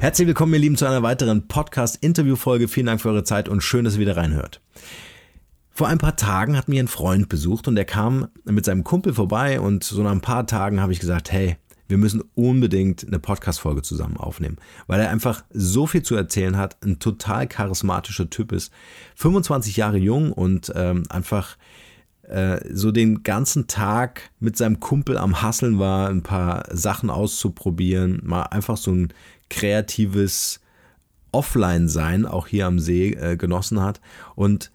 Herzlich willkommen, ihr Lieben, zu einer weiteren Podcast-Interview-Folge. Vielen Dank für eure Zeit und schön, dass ihr wieder reinhört. Vor ein paar Tagen hat mir ein Freund besucht und er kam mit seinem Kumpel vorbei und so nach ein paar Tagen habe ich gesagt, hey, wir müssen unbedingt eine Podcast-Folge zusammen aufnehmen, weil er einfach so viel zu erzählen hat, ein total charismatischer Typ ist, 25 Jahre jung und ähm, einfach äh, so den ganzen Tag mit seinem Kumpel am Hasseln war, ein paar Sachen auszuprobieren, mal einfach so ein kreatives Offline-Sein auch hier am See äh, genossen hat. Und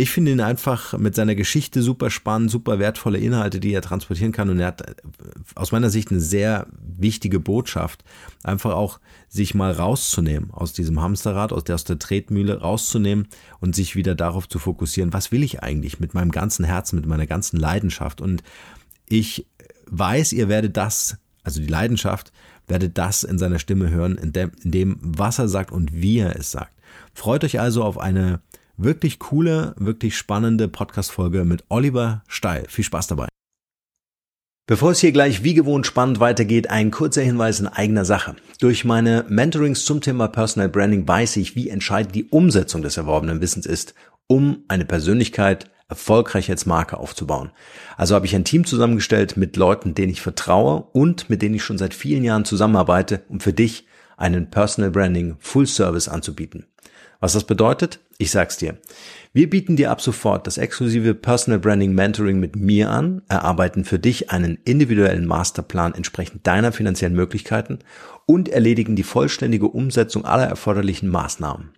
ich finde ihn einfach mit seiner Geschichte super spannend, super wertvolle Inhalte, die er transportieren kann. Und er hat äh, aus meiner Sicht eine sehr wichtige Botschaft, einfach auch sich mal rauszunehmen aus diesem Hamsterrad, aus der, aus der Tretmühle rauszunehmen und sich wieder darauf zu fokussieren, was will ich eigentlich mit meinem ganzen Herzen, mit meiner ganzen Leidenschaft. Und ich weiß, ihr werdet das, also die Leidenschaft, werdet das in seiner Stimme hören, in dem, in dem was er sagt und wie er es sagt. Freut euch also auf eine wirklich coole, wirklich spannende Podcast-Folge mit Oliver Steil. Viel Spaß dabei. Bevor es hier gleich wie gewohnt spannend weitergeht, ein kurzer Hinweis in eigener Sache. Durch meine Mentorings zum Thema Personal Branding weiß ich, wie entscheidend die Umsetzung des erworbenen Wissens ist, um eine Persönlichkeit erfolgreich als Marke aufzubauen. Also habe ich ein Team zusammengestellt mit Leuten, denen ich vertraue und mit denen ich schon seit vielen Jahren zusammenarbeite, um für dich einen Personal Branding Full Service anzubieten. Was das bedeutet? Ich sag's dir. Wir bieten dir ab sofort das exklusive Personal Branding Mentoring mit mir an, erarbeiten für dich einen individuellen Masterplan entsprechend deiner finanziellen Möglichkeiten und erledigen die vollständige Umsetzung aller erforderlichen Maßnahmen.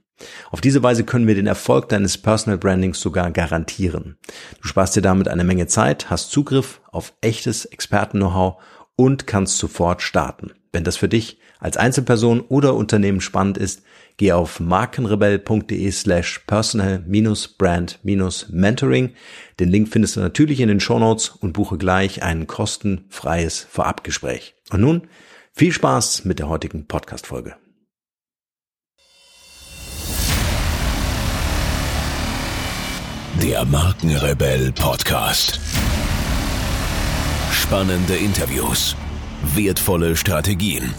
Auf diese Weise können wir den Erfolg deines Personal Brandings sogar garantieren. Du sparst dir damit eine Menge Zeit, hast Zugriff auf echtes Experten-Know-how und kannst sofort starten. Wenn das für dich als Einzelperson oder Unternehmen spannend ist, geh auf markenrebell.de slash personal-brand-mentoring. Den Link findest du natürlich in den Shownotes und buche gleich ein kostenfreies Vorabgespräch. Und nun viel Spaß mit der heutigen Podcast-Folge. Der Markenrebell Podcast. Spannende Interviews, wertvolle Strategien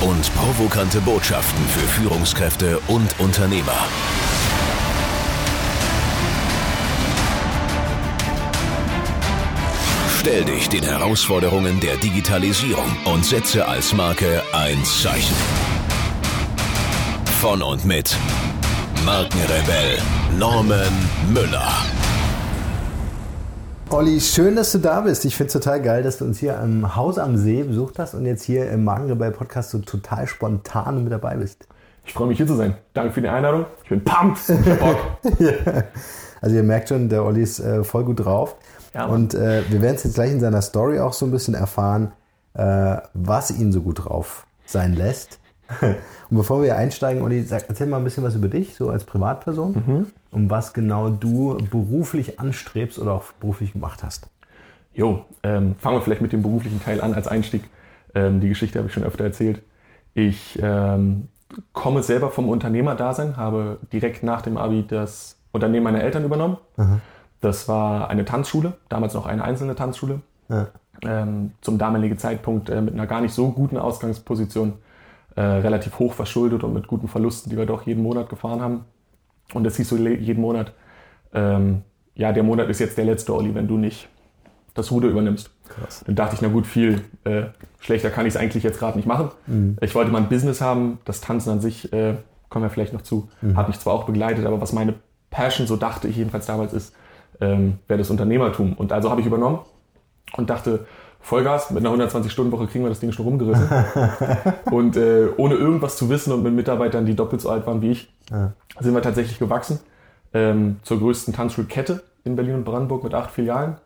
und provokante Botschaften für Führungskräfte und Unternehmer. Stell dich den Herausforderungen der Digitalisierung und setze als Marke ein Zeichen. Von und mit Markenrebell Norman Müller. Olli, schön, dass du da bist. Ich finde es total geil, dass du uns hier im Haus am See besucht hast und jetzt hier im Magenrebell Podcast so total spontan mit dabei bist. Ich freue mich hier zu sein. Danke für die Einladung. Ich bin pumped. Ich hab Bock. ja. Also ihr merkt schon, der Olli ist äh, voll gut drauf. Ja, und äh, wir werden es jetzt gleich in seiner Story auch so ein bisschen erfahren, äh, was ihn so gut drauf sein lässt. Und bevor wir einsteigen, Olli, sag, erzähl mal ein bisschen was über dich, so als Privatperson, mhm. und was genau du beruflich anstrebst oder auch beruflich gemacht hast. Jo, ähm, fangen wir vielleicht mit dem beruflichen Teil an als Einstieg. Ähm, die Geschichte habe ich schon öfter erzählt. Ich ähm, komme selber vom Unternehmerdasein, habe direkt nach dem Abi das Unternehmen meiner Eltern übernommen. Mhm. Das war eine Tanzschule, damals noch eine einzelne Tanzschule. Ja. Ähm, zum damaligen Zeitpunkt äh, mit einer gar nicht so guten Ausgangsposition äh, relativ hoch verschuldet und mit guten Verlusten, die wir doch jeden Monat gefahren haben. Und das hieß so jeden Monat, ähm, ja, der Monat ist jetzt der letzte, Olli, wenn du nicht das Ruder übernimmst. Krass. Dann dachte ich, na gut, viel äh, schlechter kann ich es eigentlich jetzt gerade nicht machen. Mhm. Ich wollte mal ein Business haben, das Tanzen an sich, äh, kommen wir vielleicht noch zu, mhm. hat mich zwar auch begleitet, aber was meine Passion, so dachte ich jedenfalls damals, ist, ähm, wäre das Unternehmertum. Und also habe ich übernommen und dachte, Vollgas, mit einer 120-Stunden-Woche kriegen wir das Ding schon rumgerissen. und äh, ohne irgendwas zu wissen und mit Mitarbeitern, die doppelt so alt waren wie ich, ja. sind wir tatsächlich gewachsen ähm, zur größten Tanzschulkette in Berlin und Brandenburg mit acht Filialen.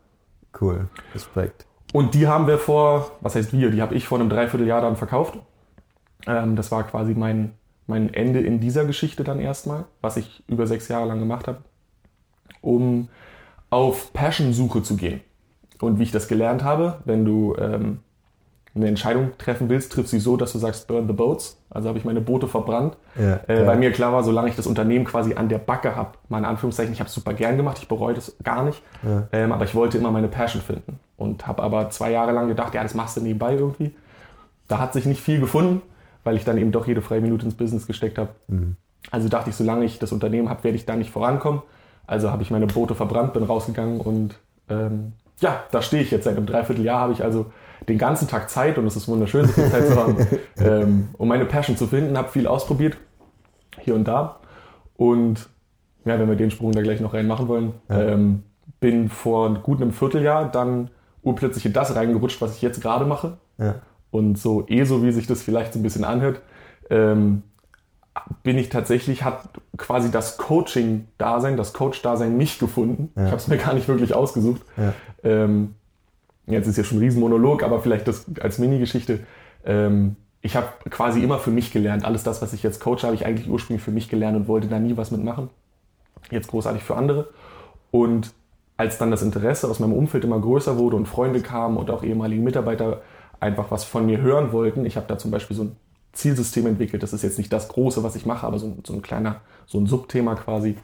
Cool, Respekt. Und die haben wir vor, was heißt wir, die habe ich vor einem Dreivierteljahr dann verkauft. Ähm, das war quasi mein, mein Ende in dieser Geschichte dann erstmal, was ich über sechs Jahre lang gemacht habe, um auf Passion-Suche zu gehen. Und wie ich das gelernt habe, wenn du ähm, eine Entscheidung treffen willst, triff sie so, dass du sagst, burn the boats. Also habe ich meine Boote verbrannt. Ja, äh, ja. Weil mir klar war, solange ich das Unternehmen quasi an der Backe habe, meine Anführungszeichen, ich habe es super gern gemacht, ich bereue das gar nicht. Ja. Ähm, aber ich wollte immer meine Passion finden. Und habe aber zwei Jahre lang gedacht, ja, das machst du nebenbei irgendwie. Da hat sich nicht viel gefunden. weil ich dann eben doch jede freie Minute ins Business gesteckt habe. Mhm. Also dachte ich, solange ich das Unternehmen habe, werde ich da nicht vorankommen. Also habe ich meine Boote verbrannt, bin rausgegangen und ähm, ja, da stehe ich jetzt seit einem Dreivierteljahr, habe ich also den ganzen Tag Zeit und es ist wunderschön, so viel Zeit zu haben, ähm, um meine Passion zu finden, habe viel ausprobiert, hier und da. Und ja, wenn wir den Sprung da gleich noch reinmachen wollen, ja. ähm, bin vor gut einem Vierteljahr dann urplötzlich in das reingerutscht, was ich jetzt gerade mache. Ja. Und so eh so, wie sich das vielleicht so ein bisschen anhört, ähm, bin ich tatsächlich, hat quasi das Coaching-Dasein, das Coach-Dasein mich gefunden. Ja. Ich habe es mir gar nicht wirklich ausgesucht. Ja. Ähm, jetzt ist ja schon ein Riesenmonolog, aber vielleicht das als Mini-Geschichte. Ähm, ich habe quasi immer für mich gelernt. Alles das, was ich jetzt coache, habe ich eigentlich ursprünglich für mich gelernt und wollte da nie was mitmachen. Jetzt großartig für andere. Und als dann das Interesse aus meinem Umfeld immer größer wurde und Freunde kamen und auch ehemalige Mitarbeiter einfach was von mir hören wollten, ich habe da zum Beispiel so ein Zielsystem entwickelt. Das ist jetzt nicht das Große, was ich mache, aber so, so ein kleiner, so ein Subthema quasi.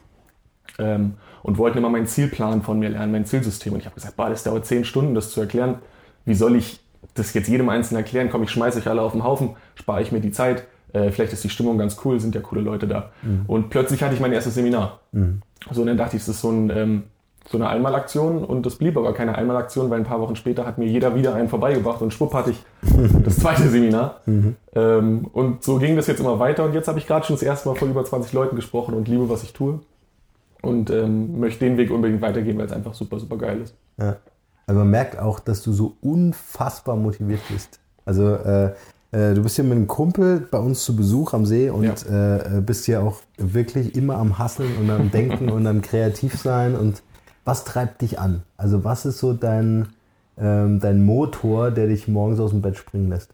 Ähm, und wollten immer meinen Zielplan von mir lernen, mein Zielsystem. Und ich habe gesagt, boah, das dauert zehn Stunden, das zu erklären. Wie soll ich das jetzt jedem Einzelnen erklären? Komm, ich schmeiße euch alle auf den Haufen, spare ich mir die Zeit. Äh, vielleicht ist die Stimmung ganz cool, sind ja coole Leute da. Mhm. Und plötzlich hatte ich mein erstes Seminar. Mhm. So, und dann dachte ich, das ist so, ein, ähm, so eine Einmalaktion und das blieb aber keine Einmalaktion, weil ein paar Wochen später hat mir jeder wieder einen vorbeigebracht und schwupp hatte ich das zweite Seminar. Mhm. Ähm, und so ging das jetzt immer weiter und jetzt habe ich gerade schon das erste Mal vor über 20 Leuten gesprochen und liebe, was ich tue und ähm, möchte den Weg unbedingt weitergehen, weil es einfach super, super geil ist. Ja. Also man merkt auch, dass du so unfassbar motiviert bist. Also äh, äh, du bist hier mit einem Kumpel bei uns zu Besuch am See und ja. äh, bist hier auch wirklich immer am Hasseln und am Denken und am Kreativsein. Und was treibt dich an? Also was ist so dein, ähm, dein Motor, der dich morgens aus dem Bett springen lässt?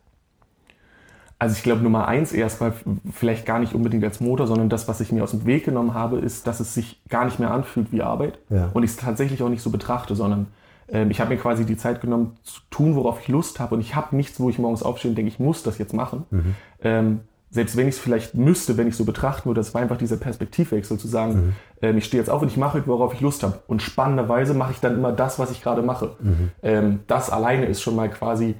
Also ich glaube Nummer eins erstmal vielleicht gar nicht unbedingt als Motor, sondern das, was ich mir aus dem Weg genommen habe, ist, dass es sich gar nicht mehr anfühlt wie Arbeit ja. und ich es tatsächlich auch nicht so betrachte, sondern ähm, ich habe mir quasi die Zeit genommen zu tun, worauf ich Lust habe und ich habe nichts, wo ich morgens aufstehe und denke, ich muss das jetzt machen. Mhm. Ähm, selbst wenn ich es vielleicht müsste, wenn ich so betrachten würde, das war einfach dieser Perspektivwechsel zu sagen, mhm. ähm, ich stehe jetzt auf und ich mache, worauf ich Lust habe. Und spannenderweise mache ich dann immer das, was ich gerade mache. Mhm. Ähm, das alleine ist schon mal quasi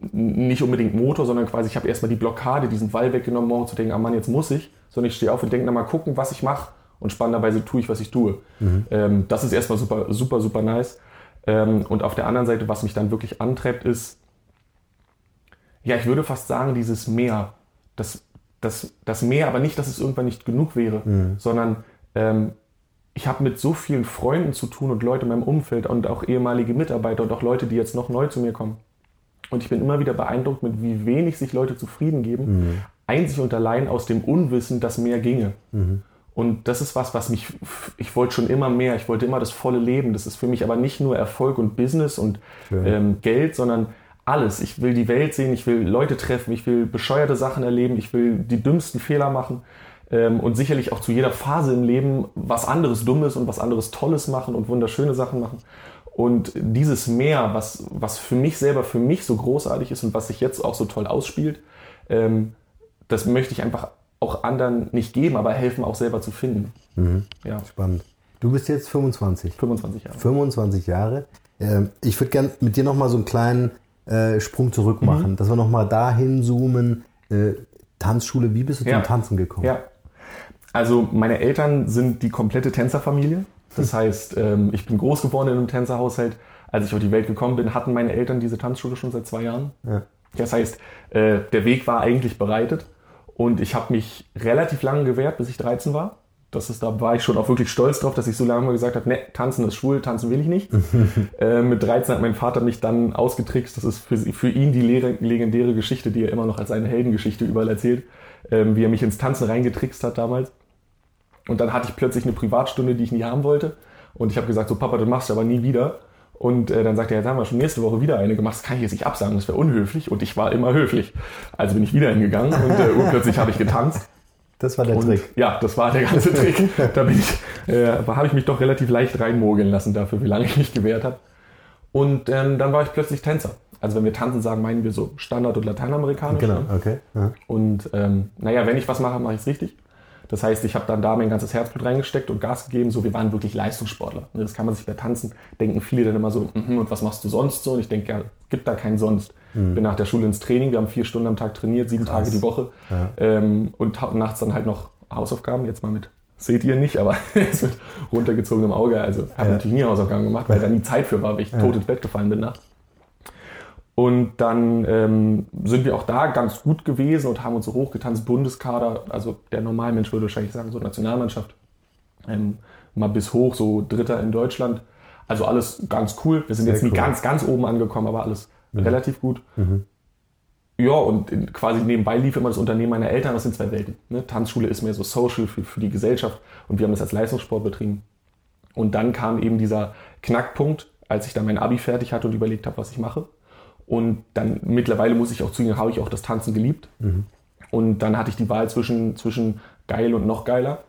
nicht unbedingt Motor, sondern quasi, ich habe erstmal die Blockade, diesen Wall weggenommen, morgen zu denken, ah Mann, jetzt muss ich, sondern ich stehe auf und denke, na mal gucken, was ich mache und spannenderweise tue ich, was ich tue. Mhm. Ähm, das ist erstmal super, super, super nice. Ähm, und auf der anderen Seite, was mich dann wirklich antreibt, ist, ja, ich würde fast sagen, dieses Meer. Das, das, das Meer, aber nicht, dass es irgendwann nicht genug wäre, mhm. sondern ähm, ich habe mit so vielen Freunden zu tun und Leute in meinem Umfeld und auch ehemalige Mitarbeiter und auch Leute, die jetzt noch neu zu mir kommen. Und ich bin immer wieder beeindruckt, mit wie wenig sich Leute zufrieden geben, mhm. einzig und allein aus dem Unwissen, dass mehr ginge. Mhm. Und das ist was, was mich, ich wollte schon immer mehr, ich wollte immer das volle Leben. Das ist für mich aber nicht nur Erfolg und Business und ähm, Geld, sondern alles. Ich will die Welt sehen, ich will Leute treffen, ich will bescheuerte Sachen erleben, ich will die dümmsten Fehler machen ähm, und sicherlich auch zu jeder Phase im Leben was anderes Dummes und was anderes Tolles machen und wunderschöne Sachen machen. Und dieses Meer, was, was für mich selber, für mich so großartig ist und was sich jetzt auch so toll ausspielt, ähm, das möchte ich einfach auch anderen nicht geben, aber helfen auch selber zu finden. Mhm. Ja. Spannend. Du bist jetzt 25. 25 Jahre. 25 Jahre. Ähm, ich würde gerne mit dir nochmal so einen kleinen äh, Sprung zurück machen, mhm. dass wir nochmal dahin zoomen. Äh, Tanzschule, wie bist du ja. zum Tanzen gekommen? Ja. Also meine Eltern sind die komplette Tänzerfamilie. Das heißt, ähm, ich bin groß geworden in einem Tänzerhaushalt. Als ich auf die Welt gekommen bin, hatten meine Eltern diese Tanzschule schon seit zwei Jahren. Ja. Das heißt, äh, der Weg war eigentlich bereitet und ich habe mich relativ lange gewehrt, bis ich 13 war. Das ist, da war ich schon auch wirklich stolz drauf, dass ich so lange mal gesagt habe, ne, tanzen ist schwul, tanzen will ich nicht. äh, mit 13 hat mein Vater mich dann ausgetrickst. Das ist für, für ihn die legendäre Geschichte, die er immer noch als eine Heldengeschichte überall erzählt, ähm, wie er mich ins Tanzen reingetrickst hat damals. Und dann hatte ich plötzlich eine Privatstunde, die ich nie haben wollte. Und ich habe gesagt, so Papa, das machst du aber nie wieder. Und äh, dann sagt er, jetzt haben wir schon nächste Woche wieder eine gemacht, das kann ich jetzt nicht absagen, das wäre unhöflich. Und ich war immer höflich. Also bin ich wieder hingegangen und äh, urplötzlich habe ich getanzt. Das war der und, Trick. Ja, das war der ganze Trick. Da bin ich, äh, habe ich mich doch relativ leicht reinmogeln lassen dafür, wie lange ich mich gewehrt habe. Und ähm, dann war ich plötzlich Tänzer. Also wenn wir tanzen sagen, meinen wir so Standard- und Lateinamerikanisch. Genau, okay. Ja. Und ähm, naja, wenn ich was mache, mache ich es richtig. Das heißt, ich habe dann da mein ganzes Herzblut reingesteckt und Gas gegeben. So, wir waren wirklich Leistungssportler. Das kann man sich bei Tanzen denken viele dann immer so, mm, und was machst du sonst so? Und ich denke, ja, gibt da keinen sonst. Mhm. Bin nach der Schule ins Training, wir haben vier Stunden am Tag trainiert, sieben Krass. Tage die Woche. Ja. Ähm, und nachts dann halt noch Hausaufgaben, jetzt mal mit seht ihr nicht, aber es wird runtergezogen im Auge. Also habe ja. natürlich nie Hausaufgaben gemacht, weil da nie Zeit für war, weil ich ja. tot ins Bett gefallen bin nachts. Und dann ähm, sind wir auch da ganz gut gewesen und haben uns so hochgetanzt, Bundeskader, also der Normalmensch würde wahrscheinlich sagen, so Nationalmannschaft, ähm, mal bis hoch, so Dritter in Deutschland. Also alles ganz cool. Wir sind Sehr jetzt nicht ganz, ganz oben angekommen, aber alles mhm. relativ gut. Mhm. Ja, und quasi nebenbei lief immer das Unternehmen meiner Eltern, das sind zwei Welten. Ne? Tanzschule ist mehr so social für, für die Gesellschaft und wir haben das als Leistungssport betrieben. Und dann kam eben dieser Knackpunkt, als ich dann mein Abi fertig hatte und überlegt habe, was ich mache. Und dann mittlerweile muss ich auch zugeben, habe ich auch das Tanzen geliebt. Mhm. Und dann hatte ich die Wahl zwischen, zwischen geil und noch geiler.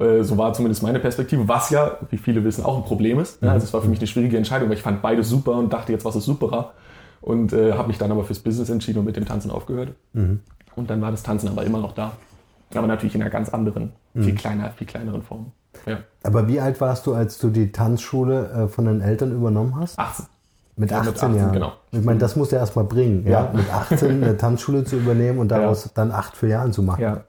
Äh, so war zumindest meine Perspektive, was ja, wie viele wissen, auch ein Problem ist. Mhm. Also es war für mich eine schwierige Entscheidung, weil ich fand beides super und dachte jetzt, was ist superer. Und äh, habe mich dann aber fürs Business entschieden und mit dem Tanzen aufgehört. Mhm. Und dann war das Tanzen aber immer noch da. Aber natürlich in einer ganz anderen, mhm. viel kleiner, viel kleineren Form. Ja. Aber wie alt warst du, als du die Tanzschule äh, von deinen Eltern übernommen hast? 18. Mit 18, mit 18 Jahren. Genau. Ich meine, das musst du erst mal bringen, ja. ja. Mit 18 eine Tanzschule zu übernehmen und daraus ja. dann acht Jahren zu machen. Ja.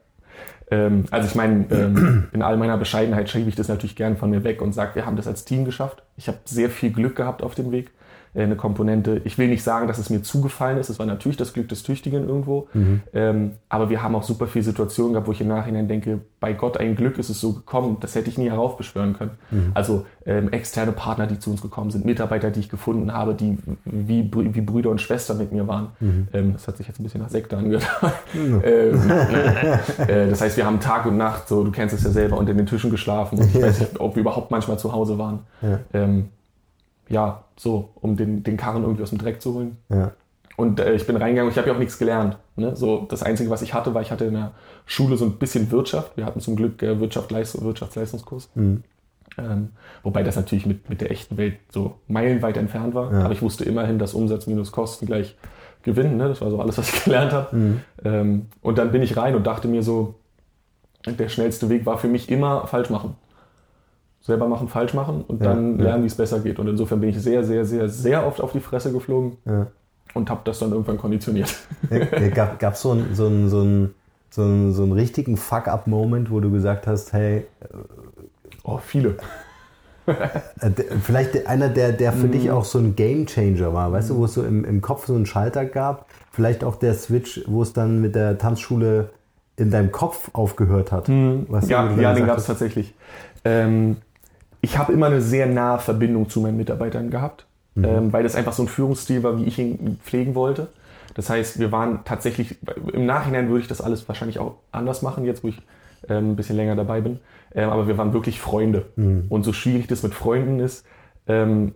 Ähm, also ich meine, ähm, in all meiner Bescheidenheit schiebe ich das natürlich gern von mir weg und sage, wir haben das als Team geschafft. Ich habe sehr viel Glück gehabt auf dem Weg. Äh, eine Komponente. Ich will nicht sagen, dass es mir zugefallen ist. Es war natürlich das Glück des Tüchtigen irgendwo. Mhm. Ähm, aber wir haben auch super viele Situationen gehabt, wo ich im Nachhinein denke, bei Gott ein Glück ist es so gekommen. Das hätte ich nie heraufbeschwören können. Mhm. Also ähm, externe Partner, die zu uns gekommen sind, Mitarbeiter, die ich gefunden habe, die wie, wie Brüder und Schwestern mit mir waren. Mhm. Ähm, das hat sich jetzt ein bisschen nach Sekte angehört. Ähm, äh, das heißt, wir haben Tag und Nacht, so du kennst es ja selber, unter den Tischen geschlafen. Und ich weiß nicht, ob wir überhaupt manchmal zu Hause waren. Ja. Ja, so, um den, den Karren irgendwie aus dem Dreck zu holen. Ja. Und äh, ich bin reingegangen und ich habe ja auch nichts gelernt. Ne? So, das Einzige, was ich hatte, war, ich hatte in der Schule so ein bisschen Wirtschaft. Wir hatten zum Glück äh, Wirtschaft, Wirtschaftsleistungskurs. Mhm. Ähm, wobei das natürlich mit, mit der echten Welt so meilenweit entfernt war. Ja. Aber ich wusste immerhin, dass Umsatz minus Kosten gleich Gewinn. Ne? Das war so alles, was ich gelernt habe. Mhm. Ähm, und dann bin ich rein und dachte mir so, der schnellste Weg war für mich immer falsch machen selber machen, falsch machen und dann ja, lernen, wie es besser geht. Und insofern bin ich sehr, sehr, sehr, sehr oft auf die Fresse geflogen ja. und habe das dann irgendwann konditioniert. Gab es so einen so so einen, so einen, so einen richtigen Fuck-up-Moment, wo du gesagt hast, hey. Äh, oh, viele. Äh, vielleicht einer, der, der für mm. dich auch so ein Game Changer war, weißt mm. du, wo es so im, im Kopf so einen Schalter gab. Vielleicht auch der Switch, wo es dann mit der Tanzschule in deinem Kopf aufgehört hat. Mm. ja, ja den gab es tatsächlich. Ähm, ich habe immer eine sehr nahe Verbindung zu meinen Mitarbeitern gehabt, mhm. ähm, weil das einfach so ein Führungsstil war, wie ich ihn pflegen wollte. Das heißt, wir waren tatsächlich, im Nachhinein würde ich das alles wahrscheinlich auch anders machen, jetzt wo ich ähm, ein bisschen länger dabei bin. Ähm, aber wir waren wirklich Freunde. Mhm. Und so schwierig das mit Freunden ist, ähm,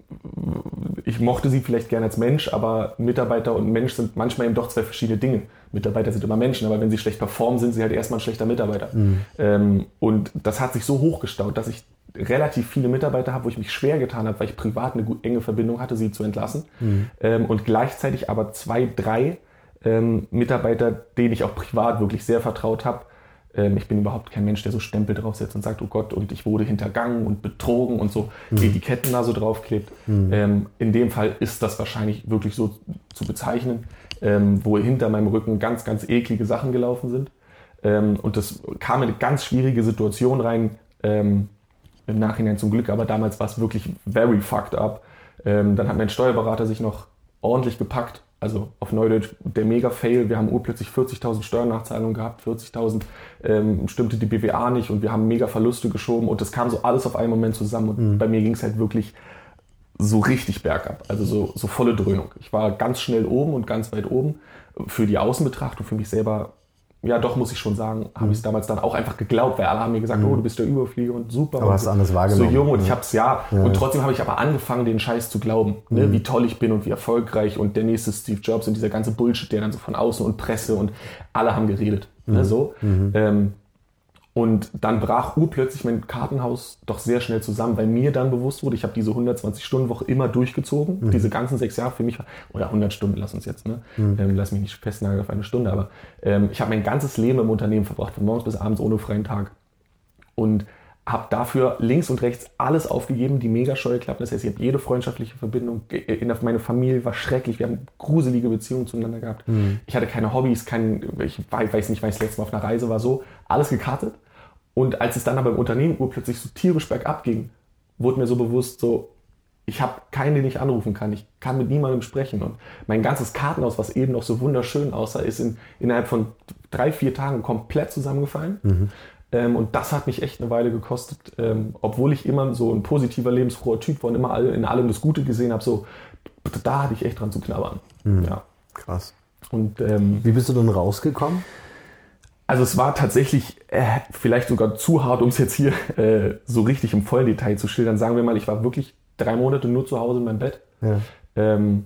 ich mochte sie vielleicht gerne als Mensch, aber Mitarbeiter und Mensch sind manchmal eben doch zwei verschiedene Dinge. Mitarbeiter sind immer Menschen, aber wenn sie schlecht performen, sind sie halt erstmal ein schlechter Mitarbeiter. Mhm. Ähm, und das hat sich so hochgestaut, dass ich relativ viele Mitarbeiter habe, wo ich mich schwer getan habe, weil ich privat eine enge Verbindung hatte, sie zu entlassen. Mhm. Ähm, und gleichzeitig aber zwei, drei ähm, Mitarbeiter, denen ich auch privat wirklich sehr vertraut habe. Ähm, ich bin überhaupt kein Mensch, der so Stempel draufsetzt und sagt, oh Gott, und ich wurde hintergangen und betrogen und so mhm. Etiketten da so draufklebt. Mhm. Ähm, in dem Fall ist das wahrscheinlich wirklich so zu bezeichnen, ähm, wo hinter meinem Rücken ganz, ganz eklige Sachen gelaufen sind. Ähm, und das kam in eine ganz schwierige Situation rein, im Nachhinein zum Glück, aber damals war es wirklich very fucked up. Ähm, dann hat mein Steuerberater sich noch ordentlich gepackt. Also auf Neudeutsch der Mega-Fail. Wir haben urplötzlich 40.000 Steuernachzahlungen gehabt, 40.000 ähm, stimmte die BWA nicht und wir haben mega Verluste geschoben und das kam so alles auf einen Moment zusammen und mhm. bei mir ging es halt wirklich so richtig bergab, also so, so volle Dröhnung. Ich war ganz schnell oben und ganz weit oben. Für die Außenbetrachtung, für mich selber ja, doch, muss ich schon sagen, habe ich es mhm. damals dann auch einfach geglaubt, weil alle haben mir gesagt, mhm. oh, du bist der Überflieger und super. Aber und hast so, anders wahrgenommen. So jung und ich habe es ja. ja. Und trotzdem habe ich aber angefangen, den Scheiß zu glauben, ne, mhm. wie toll ich bin und wie erfolgreich und der nächste Steve Jobs und dieser ganze Bullshit, der dann so von außen und Presse und alle haben geredet. Ne, mhm. Ne, so. Mhm. Ähm, und dann brach urplötzlich mein Kartenhaus doch sehr schnell zusammen, weil mir dann bewusst wurde, ich habe diese 120-Stunden-Woche immer durchgezogen. Mhm. Diese ganzen sechs Jahre für mich, oder 100 Stunden, lass uns jetzt, ne? Mhm. Ähm, lass mich nicht festnageln auf eine Stunde, aber ähm, ich habe mein ganzes Leben im Unternehmen verbracht, von morgens bis abends ohne freien Tag. Und habe dafür links und rechts alles aufgegeben, die Mega-Scheuklappen. Das heißt, ich habe jede freundschaftliche Verbindung. In meine Familie war schrecklich. Wir haben gruselige Beziehungen zueinander gehabt. Mhm. Ich hatte keine Hobbys, kein, ich weiß nicht, weil ich das letzte Mal auf einer Reise war, so. Alles gekartet. Und als es dann aber im Unternehmen urplötzlich so tierisch bergab ging, wurde mir so bewusst, so, ich habe keinen, den ich anrufen kann. Ich kann mit niemandem sprechen. Und mein ganzes Kartenhaus, was eben noch so wunderschön aussah, ist in, innerhalb von drei, vier Tagen komplett zusammengefallen. Mhm. Ähm, und das hat mich echt eine Weile gekostet, ähm, obwohl ich immer so ein positiver, lebensfroher Typ war und immer in allem das Gute gesehen habe. So, da hatte ich echt dran zu knabbern. Mhm. Ja. Krass. Und, ähm, Wie bist du dann rausgekommen? Also es war tatsächlich äh, vielleicht sogar zu hart, um es jetzt hier äh, so richtig im vollen Detail zu schildern. Sagen wir mal, ich war wirklich drei Monate nur zu Hause in meinem Bett. Ja. Ähm,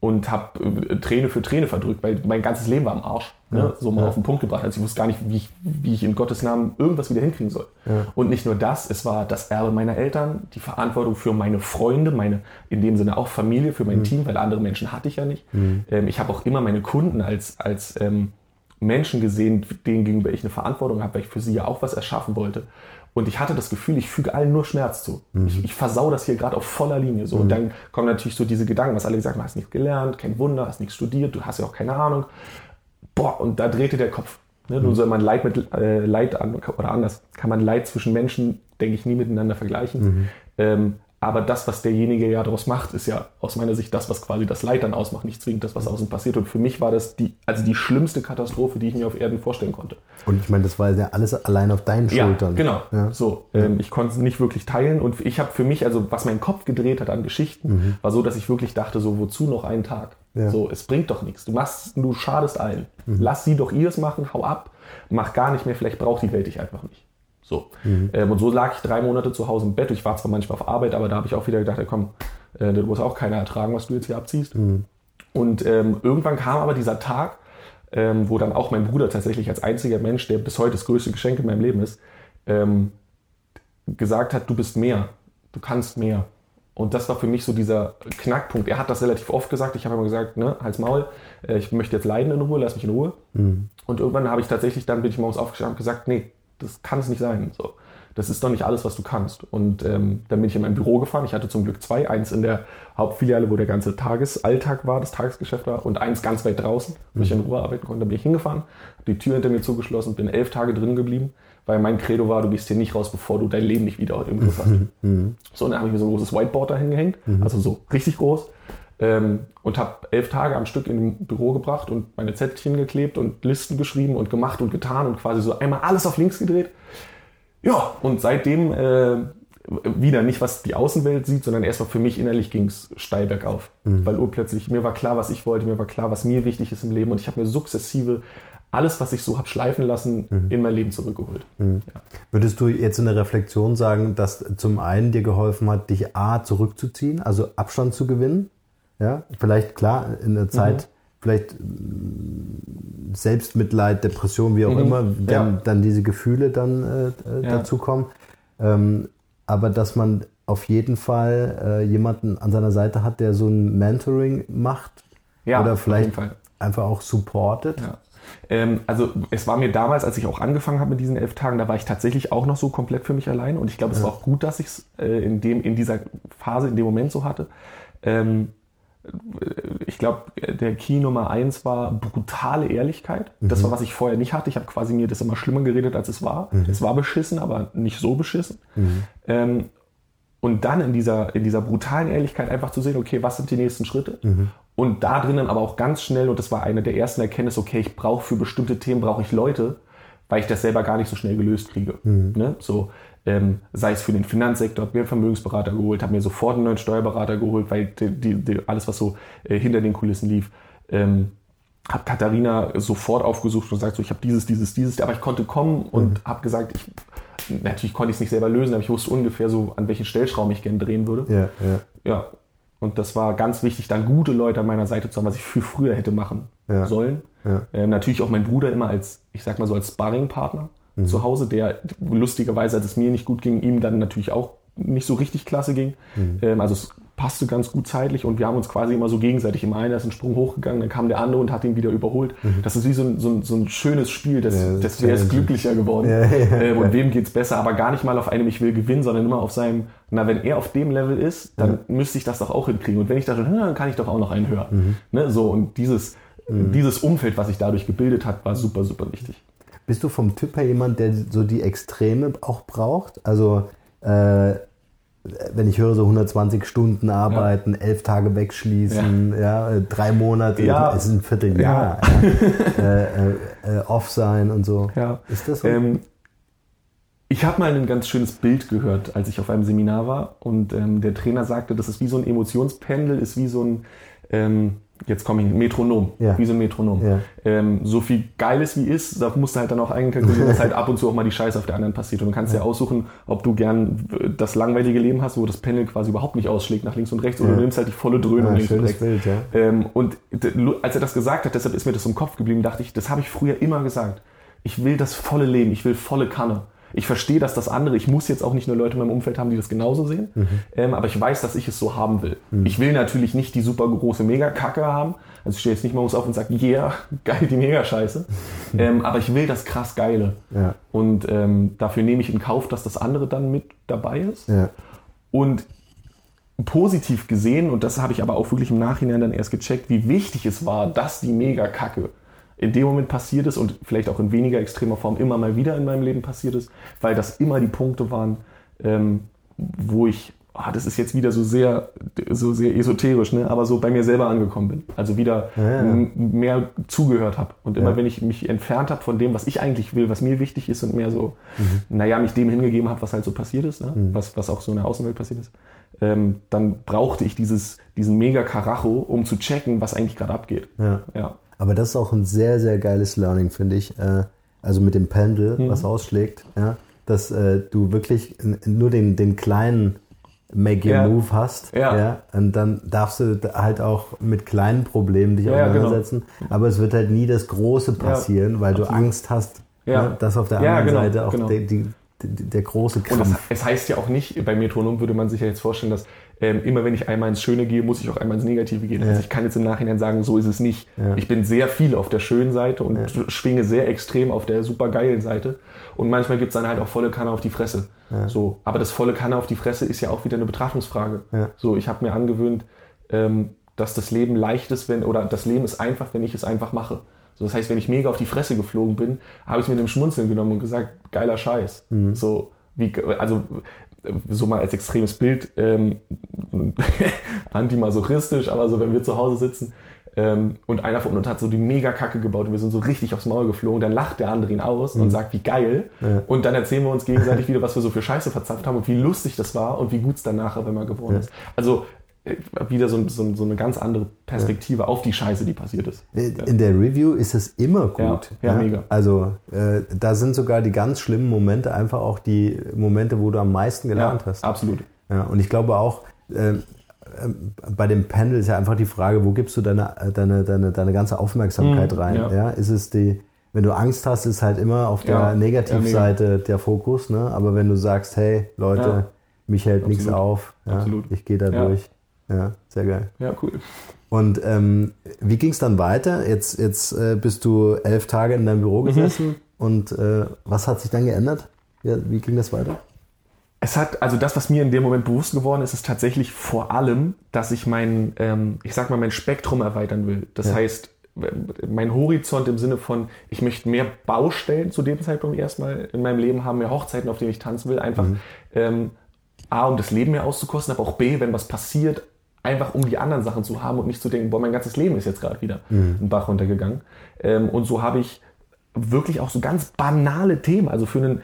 und habe äh, Träne für Träne verdrückt, weil mein ganzes Leben war am Arsch. Ne? Ja, so mal ja. auf den Punkt gebracht. Also ich wusste gar nicht, wie ich, wie ich in Gottes Namen irgendwas wieder hinkriegen soll. Und nicht nur das, es war das Erbe meiner Eltern, die Verantwortung für meine Freunde, meine in dem Sinne auch Familie, für mein mhm. Team, weil andere Menschen hatte ich ja nicht. Mhm. Ähm, ich habe auch immer meine Kunden als, als ähm, Menschen gesehen, denen gegenüber ich eine Verantwortung habe, weil ich für sie ja auch was erschaffen wollte. Und ich hatte das Gefühl, ich füge allen nur Schmerz zu. Mhm. Ich, ich versau das hier gerade auf voller Linie. So. Mhm. Und dann kommen natürlich so diese Gedanken, was alle gesagt haben, hast nichts gelernt, kein Wunder, hast nichts studiert, du hast ja auch keine Ahnung. Boah, und da drehte der Kopf. Ne? Mhm. Nun soll man Leid mit äh, Leid an, oder anders, kann man Leid zwischen Menschen, denke ich, nie miteinander vergleichen. Mhm. Ähm, aber das, was derjenige ja daraus macht, ist ja aus meiner Sicht das, was quasi das Leid dann ausmacht, nicht zwingend das, was außen passiert. Und für mich war das die, also die schlimmste Katastrophe, die ich mir auf Erden vorstellen konnte. Und ich meine, das war ja alles allein auf deinen Schultern. Genau. Ja. So, ähm, ich konnte es nicht wirklich teilen. Und ich habe für mich, also was mein Kopf gedreht hat an Geschichten, mhm. war so, dass ich wirklich dachte, so wozu noch einen Tag? Ja. So, es bringt doch nichts. Du machst, du schadest allen. Mhm. Lass sie doch ihres machen, hau ab, mach gar nicht mehr. Vielleicht braucht die Welt dich einfach nicht. So. Mhm. Ähm, und so lag ich drei Monate zu Hause im Bett. Ich war zwar manchmal auf Arbeit, aber da habe ich auch wieder gedacht, ja, komm, äh, du musst auch keiner ertragen, was du jetzt hier abziehst. Mhm. Und ähm, irgendwann kam aber dieser Tag, ähm, wo dann auch mein Bruder tatsächlich als einziger Mensch, der bis heute das größte Geschenk in meinem Leben ist, ähm, gesagt hat, du bist mehr, du kannst mehr. Und das war für mich so dieser Knackpunkt. Er hat das relativ oft gesagt. Ich habe immer gesagt, ne, Hals Maul, äh, ich möchte jetzt leiden in Ruhe, lass mich in Ruhe. Mhm. Und irgendwann habe ich tatsächlich, dann bin ich morgens aufgestanden und gesagt, nee, das kann es nicht sein. So. Das ist doch nicht alles, was du kannst. Und ähm, dann bin ich in mein Büro gefahren. Ich hatte zum Glück zwei. Eins in der Hauptfiliale, wo der ganze Tagesalltag war, das Tagesgeschäft war. Und eins ganz weit draußen, wo ich in Ruhe arbeiten konnte. Da bin ich hingefahren, die Tür hinter mir zugeschlossen, bin elf Tage drin geblieben. Weil mein Credo war, du gehst hier nicht raus, bevor du dein Leben nicht wieder im Griff hast. Mhm. So, und dann habe ich mir so ein großes Whiteboard da hingehängt. Mhm. Also so richtig groß. Ähm, und habe elf Tage am Stück in dem Büro gebracht und meine Zettelchen geklebt und Listen geschrieben und gemacht und getan und quasi so einmal alles auf links gedreht. Ja, und seitdem äh, wieder nicht, was die Außenwelt sieht, sondern erstmal für mich innerlich ging es steil bergauf. Mhm. Weil urplötzlich, mir war klar, was ich wollte, mir war klar, was mir wichtig ist im Leben und ich habe mir sukzessive alles, was ich so habe schleifen lassen, mhm. in mein Leben zurückgeholt. Mhm. Ja. Würdest du jetzt in der Reflexion sagen, dass zum einen dir geholfen hat, dich A zurückzuziehen, also Abstand zu gewinnen? Ja, vielleicht klar, in der Zeit, mhm. vielleicht mm, Selbstmitleid, Depression, wie auch mhm. immer, dann, ja. dann diese Gefühle dann äh, äh ja. dazukommen. Ähm, aber dass man auf jeden Fall äh, jemanden an seiner Seite hat, der so ein Mentoring macht ja, oder vielleicht einfach auch supportet. Ja. Ähm, also es war mir damals, als ich auch angefangen habe mit diesen elf Tagen, da war ich tatsächlich auch noch so komplett für mich allein und ich glaube, es ja. war auch gut, dass ich es äh, in, in dieser Phase, in dem Moment so hatte. Ähm, ich glaube, der Key Nummer eins war brutale Ehrlichkeit. Mhm. Das war, was ich vorher nicht hatte. Ich habe quasi mir das immer schlimmer geredet, als es war. Mhm. Es war beschissen, aber nicht so beschissen. Mhm. Ähm, und dann in dieser, in dieser brutalen Ehrlichkeit einfach zu sehen, okay, was sind die nächsten Schritte? Mhm. Und da drinnen aber auch ganz schnell, und das war eine der ersten Erkenntnisse, okay, ich brauche für bestimmte Themen, brauche ich Leute, weil ich das selber gar nicht so schnell gelöst kriege. Mhm. Ne? So, ähm, sei es für den Finanzsektor, habe mir einen Vermögensberater geholt, habe mir sofort einen neuen Steuerberater geholt, weil die, die, die, alles, was so äh, hinter den Kulissen lief, ähm, habe Katharina sofort aufgesucht und gesagt, so, ich habe dieses, dieses, dieses, aber ich konnte kommen und mhm. habe gesagt, ich, natürlich konnte ich es nicht selber lösen, aber ich wusste ungefähr so, an welchen Stellschrauben ich gerne drehen würde. Ja, ja. ja. Und das war ganz wichtig, dann gute Leute an meiner Seite zu haben, was ich viel früher hätte machen ja. sollen. Ja. Ähm, natürlich auch mein Bruder immer als, ich sag mal so, als Sparringpartner mhm. zu Hause, der lustigerweise, als es mir nicht gut ging, ihm dann natürlich auch nicht so richtig klasse ging. Mhm. Ähm, also passte ganz gut zeitlich und wir haben uns quasi immer so gegenseitig. Im einen ist ein Sprung hochgegangen, dann kam der andere und hat ihn wieder überholt. Das ist wie so ein, so ein, so ein schönes Spiel, das, Ja, das das ist challenging. glücklicher geworden Ja, ja, ähm, und wem geht's besser, aber gar nicht mal auf einem, ich will gewinnen, sondern immer auf seinem, na, wenn er auf dem Level ist, dann müsste ich das doch auch hinkriegen. Und wenn ich da schon, dann kann ich doch auch noch einen hören. Mhm. Ne, so, und dieses, dieses Umfeld, was sich dadurch gebildet hat, war super, super wichtig. Bist du vom Typ her jemand, der so die Extreme auch braucht? Also, äh, wenn ich höre, so 120 Stunden arbeiten, elf Tage wegschließen, ja. äh, drei Monate, Ja. es ist ein Vierteljahr, ja. äh, äh, äh, off sein und so. Ja. Ist das so? Ähm, ich habe mal ein ganz schönes Bild gehört, als ich auf einem Seminar war und ähm, der Trainer sagte, das ist wie so ein Emotionspendel, ist wie so ein, ähm, jetzt komme ich, Metronom, Ja. wie so ein Metronom. Ja. Ähm, so viel Geiles wie ist, da musst du halt dann auch einkalkulieren, dass halt ab und zu auch mal die Scheiße auf der anderen passiert. Und du kannst ja, aussuchen, ob du gern äh, das langweilige Leben hast, wo das Pendel quasi überhaupt nicht ausschlägt nach links und rechts, oder Ja. du nimmst halt die volle Dröhnung Ja, links und rechts. Bild, ja. Ähm, und als er das gesagt hat, deshalb ist mir das im Kopf geblieben, dachte ich, das habe ich früher immer gesagt. Ich will das volle Leben, ich will volle Kanne. Ich verstehe, dass das andere, ich muss jetzt auch nicht nur Leute in meinem Umfeld haben, die das genauso sehen, ähm, aber ich weiß, dass ich es so haben will. Ich will natürlich nicht die super große Mega-Kacke haben. Also ich stehe jetzt nicht morgens auf und sage, yeah, geil, die Mega-Scheiße. ähm, aber ich will das krass Geile. Ja. Und ähm, dafür nehme ich in Kauf, dass das andere dann mit dabei ist. ja. Und positiv gesehen, und das habe ich aber auch wirklich im Nachhinein dann erst gecheckt, wie wichtig es war, dass die Mega-Kacke in dem Moment passiert ist und vielleicht auch in weniger extremer Form immer mal wieder in meinem Leben passiert ist, weil das immer die Punkte waren, ähm, wo ich, ah, das ist jetzt wieder so sehr, so sehr esoterisch, ne, aber so bei mir selber angekommen bin. Also wieder ja. m- mehr zugehört habe. Und immer Ja. wenn ich mich entfernt habe von dem, was ich eigentlich will, was mir wichtig ist und mehr so, naja, mich dem hingegeben habe, was halt so passiert ist, ne? was, was auch so in der Außenwelt passiert ist, ähm, dann brauchte ich dieses, diesen mega Karacho, um zu checken, was eigentlich gerade abgeht. Ja. Ja. Aber das ist auch ein sehr, sehr geiles Learning, finde ich. Äh, Also mit dem Pendel, Mhm. was ausschlägt, ja, dass äh, du wirklich nur den, den kleinen Make Your Ja. Move hast. Ja. und dann darfst du halt auch mit kleinen Problemen dich Ja, ja, genau. auseinandersetzen. Aber es wird halt nie das Große passieren, weil du Angst hast, Ja. ne, dass auf der Ja, anderen genau, Seite auch genau. der, die, die, der große Und das, Krampf. es heißt ja auch nicht, bei Metronom würde man sich ja jetzt vorstellen, dass ähm, immer wenn ich einmal ins Schöne gehe, muss ich auch einmal ins Negative gehen. Also ich kann jetzt im Nachhinein sagen, so ist es nicht. Ja. Ich bin sehr viel auf der schönen Seite und schwinge sehr extrem auf der supergeilen Seite. Und manchmal gibt es dann halt auch volle Kanne auf die Fresse. So, aber das volle Kanne auf die Fresse ist ja auch wieder eine Betrachtungsfrage. Ja. So, ich habe mir angewöhnt, ähm, dass das Leben leicht ist, wenn, oder das Leben ist einfach, wenn ich es einfach mache. So, das heißt, wenn ich mega auf die Fresse geflogen bin, habe ich es mit dem Schmunzeln genommen und gesagt, geiler Scheiß. So, wie, also so mal als extremes Bild, ähm, antimasochistisch, aber so, wenn wir zu Hause sitzen ähm, und einer von uns hat so die Mega-Kacke gebaut und wir sind so richtig aufs Maul geflogen, dann lacht der andere ihn aus und sagt, wie geil. Und dann erzählen wir uns gegenseitig wieder, was wir so für Scheiße verzapft haben und wie lustig das war und wie gut es dann nachher wenn man geworden ist. Also wieder so, so, so eine ganz andere Perspektive auf die Scheiße, die passiert ist. In der Review ist es immer gut. Ja, ja, mega. Also äh, da sind sogar die ganz schlimmen Momente einfach auch die Momente, wo du am meisten gelernt Ja, hast. absolut. Ja, und ich glaube auch, äh, ähm, bei dem Panel ist ja einfach die Frage, wo gibst du deine, äh, deine, deine, deine ganze Aufmerksamkeit Mhm, rein? ja. Ja. ist es die, wenn du Angst hast, ist halt immer auf der Ja, Negativseite der Fokus, ne? Aber wenn du sagst, hey Leute, Ja. mich hält nichts auf, ja, ich gehe da Ja. durch. Ja, sehr geil. Ja, cool. Und ähm, wie ging es dann weiter? Jetzt, jetzt äh, bist du elf Tage in deinem Mhm. Büro gesessen und äh, was hat sich dann geändert? Ja, wie ging das weiter? Es hat, also das, was mir in dem Moment bewusst geworden ist, ist tatsächlich vor allem, dass ich mein, ähm, ich sag mal, mein Spektrum erweitern will. Das Ja. heißt, mein Horizont im Sinne von, ich möchte mehr Baustellen zu dem Zeitpunkt erstmal in meinem Leben haben, mehr Hochzeiten, auf denen ich tanzen will. Einfach ähm, A, um das Leben mehr auszukosten, aber auch B, wenn was passiert, einfach um die anderen Sachen zu haben und nicht zu denken, boah, mein ganzes Leben ist jetzt gerade wieder ein Bach runtergegangen. Ähm, und so habe ich wirklich auch so ganz banale Themen. Also für einen,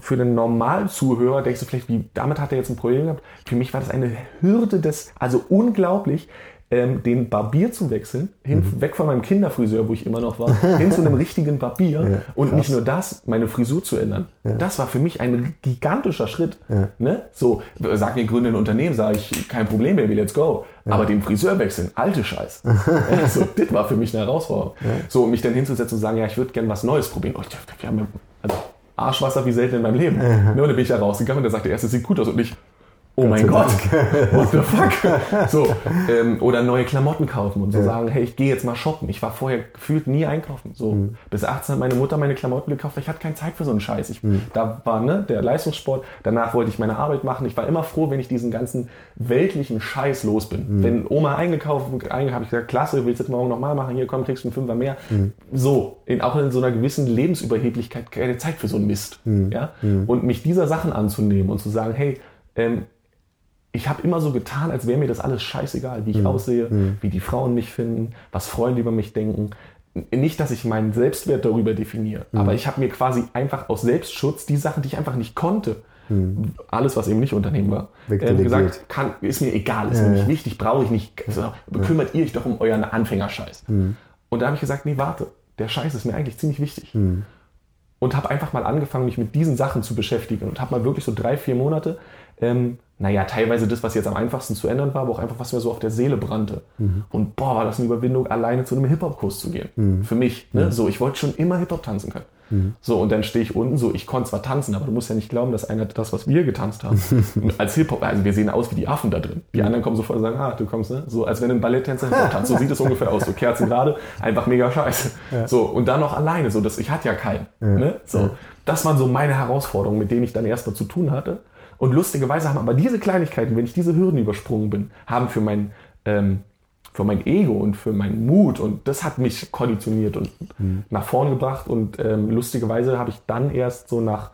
für einen normalen Zuhörer denkst du vielleicht, wie, damit hat er jetzt ein Problem gehabt. Für mich war das eine Hürde des, also unglaublich, ähm, den Barbier zu wechseln, hin, weg von meinem Kinderfriseur, wo ich immer noch war, hin zu einem richtigen Barbier und nicht nur das, meine Frisur zu ändern. Das war für mich ein gigantischer Schritt. Ne? So, sag mir, gründe ein Unternehmen, sage ich, kein Problem, Baby, let's go. Aber den Friseur wechseln, alte Scheiß. so, das war für mich eine Herausforderung. So, mich dann hinzusetzen und sagen, ja, ich würde gerne was Neues probieren. Oh, wir haben ja, also Arschwasser wie selten in meinem Leben. Ne, und dann bin ich da rausgegangen und der sagte, erst, es sieht gut aus und ich, oh mein Gott what the fuck? So, ähm, oder neue Klamotten kaufen und so Ja. sagen, hey, ich gehe jetzt mal shoppen. Ich war vorher gefühlt nie einkaufen. So, Mhm. bis 18 hat meine Mutter meine Klamotten gekauft, weil ich hatte keine Zeit für so einen Scheiß. Ich, Mhm. Da war ne, der Leistungssport, danach wollte ich meine Arbeit machen. Ich war immer froh, wenn ich diesen ganzen weltlichen Scheiß los bin. Mhm. Wenn Oma eingekauft habe ich gesagt, klasse, willst du das morgen nochmal machen? Hier, komm, kriegst du einen Fünfer mehr. Mhm. So, in, auch in so einer gewissen Lebensüberheblichkeit keine Zeit für so einen Mist. Mhm. Ja? Und mich dieser Sachen anzunehmen und zu sagen, hey, ähm, ich habe immer so getan, als wäre mir das alles scheißegal, wie ich aussehe, wie die Frauen mich finden, was Freunde über mich denken. Nicht, dass ich meinen Selbstwert darüber definiere, aber ich habe mir quasi einfach aus Selbstschutz die Sachen, die ich einfach nicht konnte, alles, was eben nicht Unternehmen war, äh, gesagt, kann, ist mir egal, ist Ja, mir nicht ja. wichtig, brauche ich nicht. Also, bekümmert ihr euch doch um euren Anfängerscheiß. Und da habe ich gesagt, nee, warte, der Scheiß ist mir eigentlich ziemlich wichtig und habe einfach mal angefangen, mich mit diesen Sachen zu beschäftigen und habe mal wirklich so drei, vier Monate, ähm, naja, teilweise das, was jetzt am einfachsten zu ändern war, aber auch einfach, was mir so auf der Seele brannte. Und boah, war das eine Überwindung, alleine zu einem Hip-Hop-Kurs zu gehen. Für mich. Ne? So, ich wollte schon immer Hip-Hop tanzen können. So, und dann stehe ich unten, so, ich konnte zwar tanzen, aber du musst ja nicht glauben, dass einer das, was wir getanzt haben, als Hip-Hop, also wir sehen aus wie die Affen da drin. Die anderen kommen sofort und sagen, ah, du kommst, ne? So, als wenn ein Balletttänzer Hip-Hop tanzt. So sieht es ungefähr aus. So Kerzen gerade, einfach mega scheiße. So, und dann noch alleine, so, das, ich hatte ja keinen. Ne? So, das waren so meine Herausforderungen, mit denen ich dann erstmal zu tun hatte. Und lustigerweise haben aber diese Kleinigkeiten, wenn ich diese Hürden übersprungen bin, haben für mein, ähm, für mein Ego und für meinen Mut und das hat mich konditioniert und nach vorn gebracht. Und ähm, lustigerweise habe ich dann erst so nach,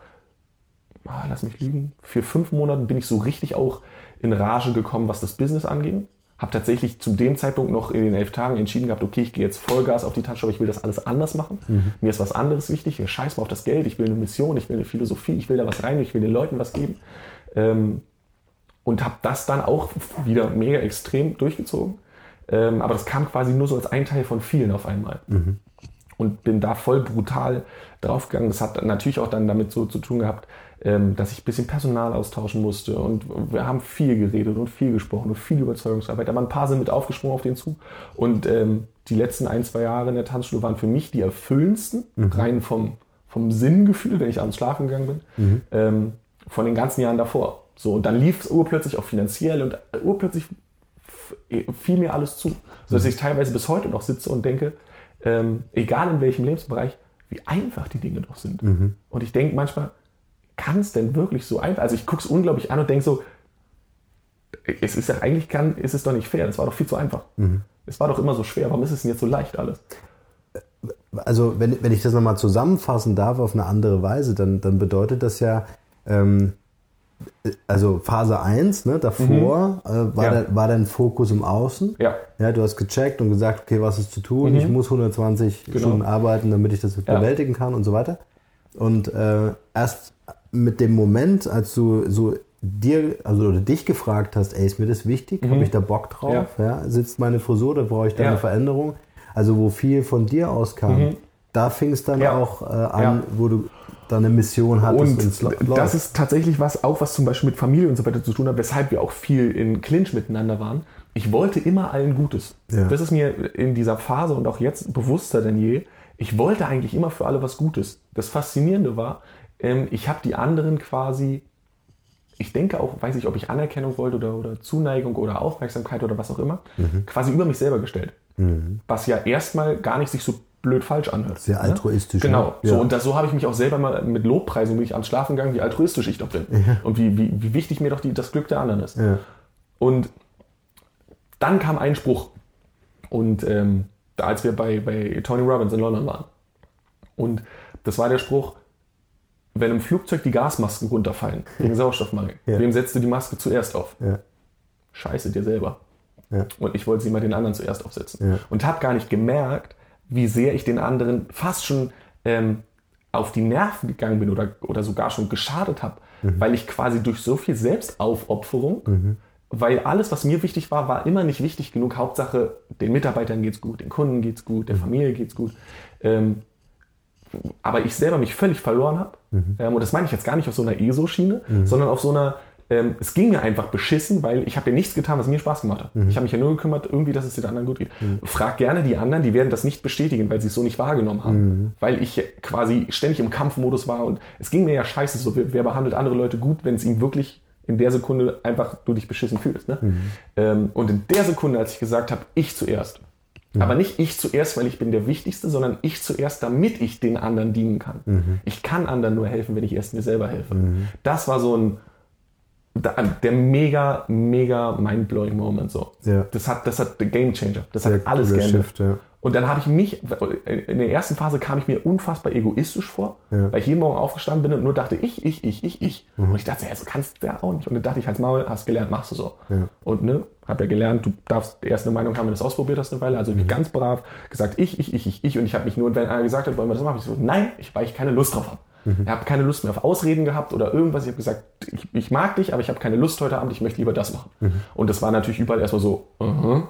ah, lass mich lügen, für fünf Monaten bin ich so richtig auch in Rage gekommen, was das Business anging. Habe tatsächlich zu dem Zeitpunkt noch in den elf Tagen entschieden gehabt, okay, ich gehe jetzt Vollgas auf die Tanzschule, ich will das alles anders machen. Mir ist was anderes wichtig, ich scheiß mal auf das Geld, ich will eine Mission, ich will eine Philosophie, ich will da was rein, ich will den Leuten was geben. Ähm, und habe das dann auch wieder mega extrem durchgezogen. Ähm, aber das kam quasi nur so als ein Teil von vielen auf einmal. Und bin da voll brutal draufgegangen. Das hat natürlich auch dann damit so zu tun gehabt, ähm, dass ich ein bisschen Personal austauschen musste. Und wir haben viel geredet und viel gesprochen und viel Überzeugungsarbeit. Aber ein paar sind mit aufgesprungen auf den Zug. Und ähm, die letzten ein, zwei Jahre in der Tanzschule waren für mich die erfüllendsten, rein vom, vom Sinngefühl, wenn ich abends schlafen gegangen bin, ähm, von den ganzen Jahren davor. So, und dann lief es urplötzlich auch finanziell und urplötzlich fiel mir alles zu. So dass ich teilweise bis heute noch sitze und denke, ähm, egal in welchem Lebensbereich, wie einfach die Dinge doch sind. Und ich denke manchmal, kann es denn wirklich so einfach? Also ich gucke es unglaublich an und denke so, es ist ja eigentlich kann, ist es doch nicht fair. Das war doch viel zu einfach. Es war doch immer so schwer. Warum ist es denn jetzt so leicht alles? also wenn, wenn ich das nochmal zusammenfassen darf auf eine andere Weise, dann, dann bedeutet das ja, ähm, also Phase 1, ne, davor äh, war, Mhm. Ja. der, war dein Fokus im Außen. Ja. Ja, du hast gecheckt und gesagt, okay, was ist zu tun? Ich muss 120 Genau. Stunden arbeiten, damit ich das bewältigen kann und so weiter. Und äh, erst mit dem Moment, als du so dir, also oder dich gefragt hast, ey, ist mir das wichtig? Habe ich da Bock drauf? Ja. Sitzt meine Frisur, da brauche ich da Mhm. Ja. eine Veränderung. Also wo viel von dir auskam, da fing es dann Mhm. Ja. auch äh, an, Ja. wo du da eine Mission hattest Und es lo- das läuft. ist tatsächlich was, auch was zum Beispiel mit Familie und so weiter zu tun hat, weshalb wir auch viel in Clinch miteinander waren. Ich wollte immer allen Gutes. Ja. Das ist mir in dieser Phase und auch jetzt bewusster denn je. Ich wollte eigentlich immer für alle was Gutes. Das Faszinierende war, ähm, ich habe die anderen quasi, ich denke auch, weiß ich, ob ich Anerkennung wollte oder, oder Zuneigung oder Aufmerksamkeit oder was auch immer, Mhm. quasi über mich selber gestellt. Was ja erstmal gar nicht sich so blöd falsch anhört. Sehr altruistisch, Genau. ne? So, Ja. und das, so habe ich mich auch selber mal mit Lobpreisen bin ich ans Schlafen gegangen, wie altruistisch ich doch bin. Und wie, wie, wie wichtig mir doch die, das Glück der anderen ist. Ja. Und dann kam ein Spruch. Und ähm, da, als wir bei, bei Tony Robbins in London waren. Und das war der Spruch, wenn im Flugzeug die Gasmasken runterfallen, wegen Sauerstoffmangel, Ja. wem setzt du die Maske zuerst auf? Ja. Scheiße dir selber. Ja. Und ich wollte sie mal den anderen zuerst aufsetzen. Ja. Und habe gar nicht gemerkt, wie sehr ich den anderen fast schon ähm, auf die Nerven gegangen bin oder, oder sogar schon geschadet habe, weil ich quasi durch so viel Selbstaufopferung, weil alles, was mir wichtig war, war immer nicht wichtig genug. Hauptsache, den Mitarbeitern geht's gut, den Kunden geht's gut, der Familie geht's gut. Ähm, aber ich selber mich völlig verloren habe. Ähm, und das meine ich jetzt gar nicht auf so einer ESO-Schiene, sondern auf so einer, ähm, es ging mir einfach beschissen, weil ich habe ja nichts getan, was mir Spaß gemacht hat. Ich habe mich ja nur gekümmert, irgendwie, dass es den anderen gut geht. Frag gerne die anderen, die werden das nicht bestätigen, weil sie es so nicht wahrgenommen haben. Weil ich quasi ständig im Kampfmodus war und es ging mir ja scheiße so, wer, wer behandelt andere Leute gut, wenn es ihm wirklich in der Sekunde einfach du dich beschissen fühlst. Ne? Ähm, und in der Sekunde, als ich gesagt habe, ich zuerst, aber nicht ich zuerst, weil ich bin der Wichtigste, sondern ich zuerst, damit ich den anderen dienen kann. Ich kann anderen nur helfen, wenn ich erst mir selber helfe. Das war so ein der mega, mega mind-blowing Moment. So. Ja. Das hat, das hat der Game Changer. Das Sehr hat alles geändert. Ja. Und dann habe ich mich, in der ersten Phase kam ich mir unfassbar egoistisch vor, Ja. weil ich jeden Morgen aufgestanden bin und nur dachte, ich, ich, ich, ich, ich. Mhm. Und ich dachte, ja, so kannst du ja auch nicht. Und dann dachte ich, halt's Maul, hast gelernt, machst du so. Ja. Und ne, habe ja gelernt, du darfst erst eine Meinung haben, wenn du es ausprobiert hast eine Weile. Also Mhm. ganz brav gesagt, ich, ich, ich, ich, ich. Und ich habe mich nur, wenn einer gesagt hat, wollen wir das machen, ich so, nein, ich, weil ich keine Lust drauf habe. Mhm. Ich habe keine Lust mehr auf Ausreden gehabt oder irgendwas. Ich habe gesagt, ich, ich mag dich, aber ich habe keine Lust heute Abend, ich möchte lieber das machen. Mhm. Und das war natürlich überall erstmal so, aha,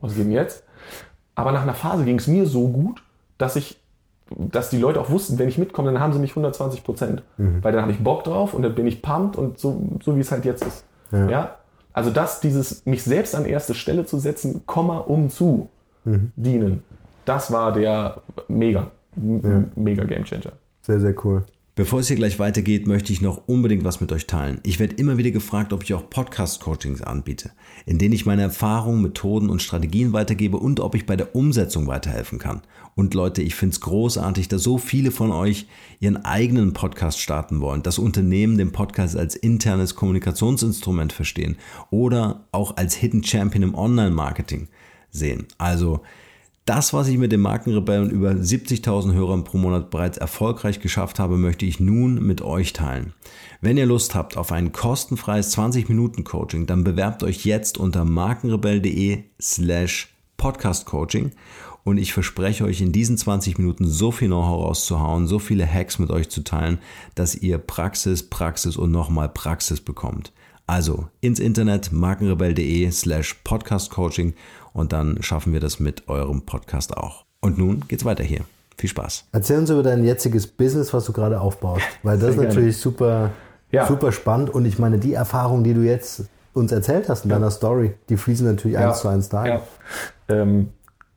was geht denn jetzt? Aber nach einer Phase ging es mir so gut, dass ich, dass die Leute auch wussten, wenn ich mitkomme, dann haben sie mich 120 Prozent. Mhm. Weil dann habe ich Bock drauf und dann bin ich pumped und so, so wie es halt jetzt ist. Ja. Ja. Also das, dieses, mich selbst an erste Stelle zu setzen, Komma, um zu Mhm. dienen, das war der mega, m- mega Game Changer. Sehr, sehr cool. Bevor es hier gleich weitergeht, möchte ich noch unbedingt was mit euch teilen. Ich werde immer wieder gefragt, ob ich auch Podcast-Coachings anbiete, in denen ich meine Erfahrungen, Methoden und Strategien weitergebe und ob ich bei der Umsetzung weiterhelfen kann. Und Leute, ich finde es großartig, dass so viele von euch ihren eigenen Podcast starten wollen, das Unternehmen den Podcast als internes Kommunikationsinstrument verstehen oder auch als Hidden Champion im Online-Marketing sehen. Also das, was ich mit dem Markenrebellen über 70.000 Hörern pro Monat bereits erfolgreich geschafft habe, möchte ich nun mit euch teilen. Wenn ihr Lust habt auf ein kostenfreies 20-Minuten-Coaching, dann bewerbt euch jetzt unter markenrebell.de slash podcastcoaching und ich verspreche euch in diesen 20 Minuten so viel Know-how rauszuhauen, so viele Hacks mit euch zu teilen, dass ihr Praxis, Praxis und nochmal Praxis bekommt. Also ins Internet markenrebell.de slash podcastcoaching und dann schaffen wir das mit eurem Podcast auch. Und nun geht's weiter hier. Viel Spaß. Erzähl uns über dein jetziges Business, was du gerade aufbaust. Weil das ist natürlich super, Ja. super spannend. Und ich meine, die Erfahrungen, die du jetzt uns erzählt hast in deiner Story, die fließen natürlich eins zu eins da. Ja. Ähm,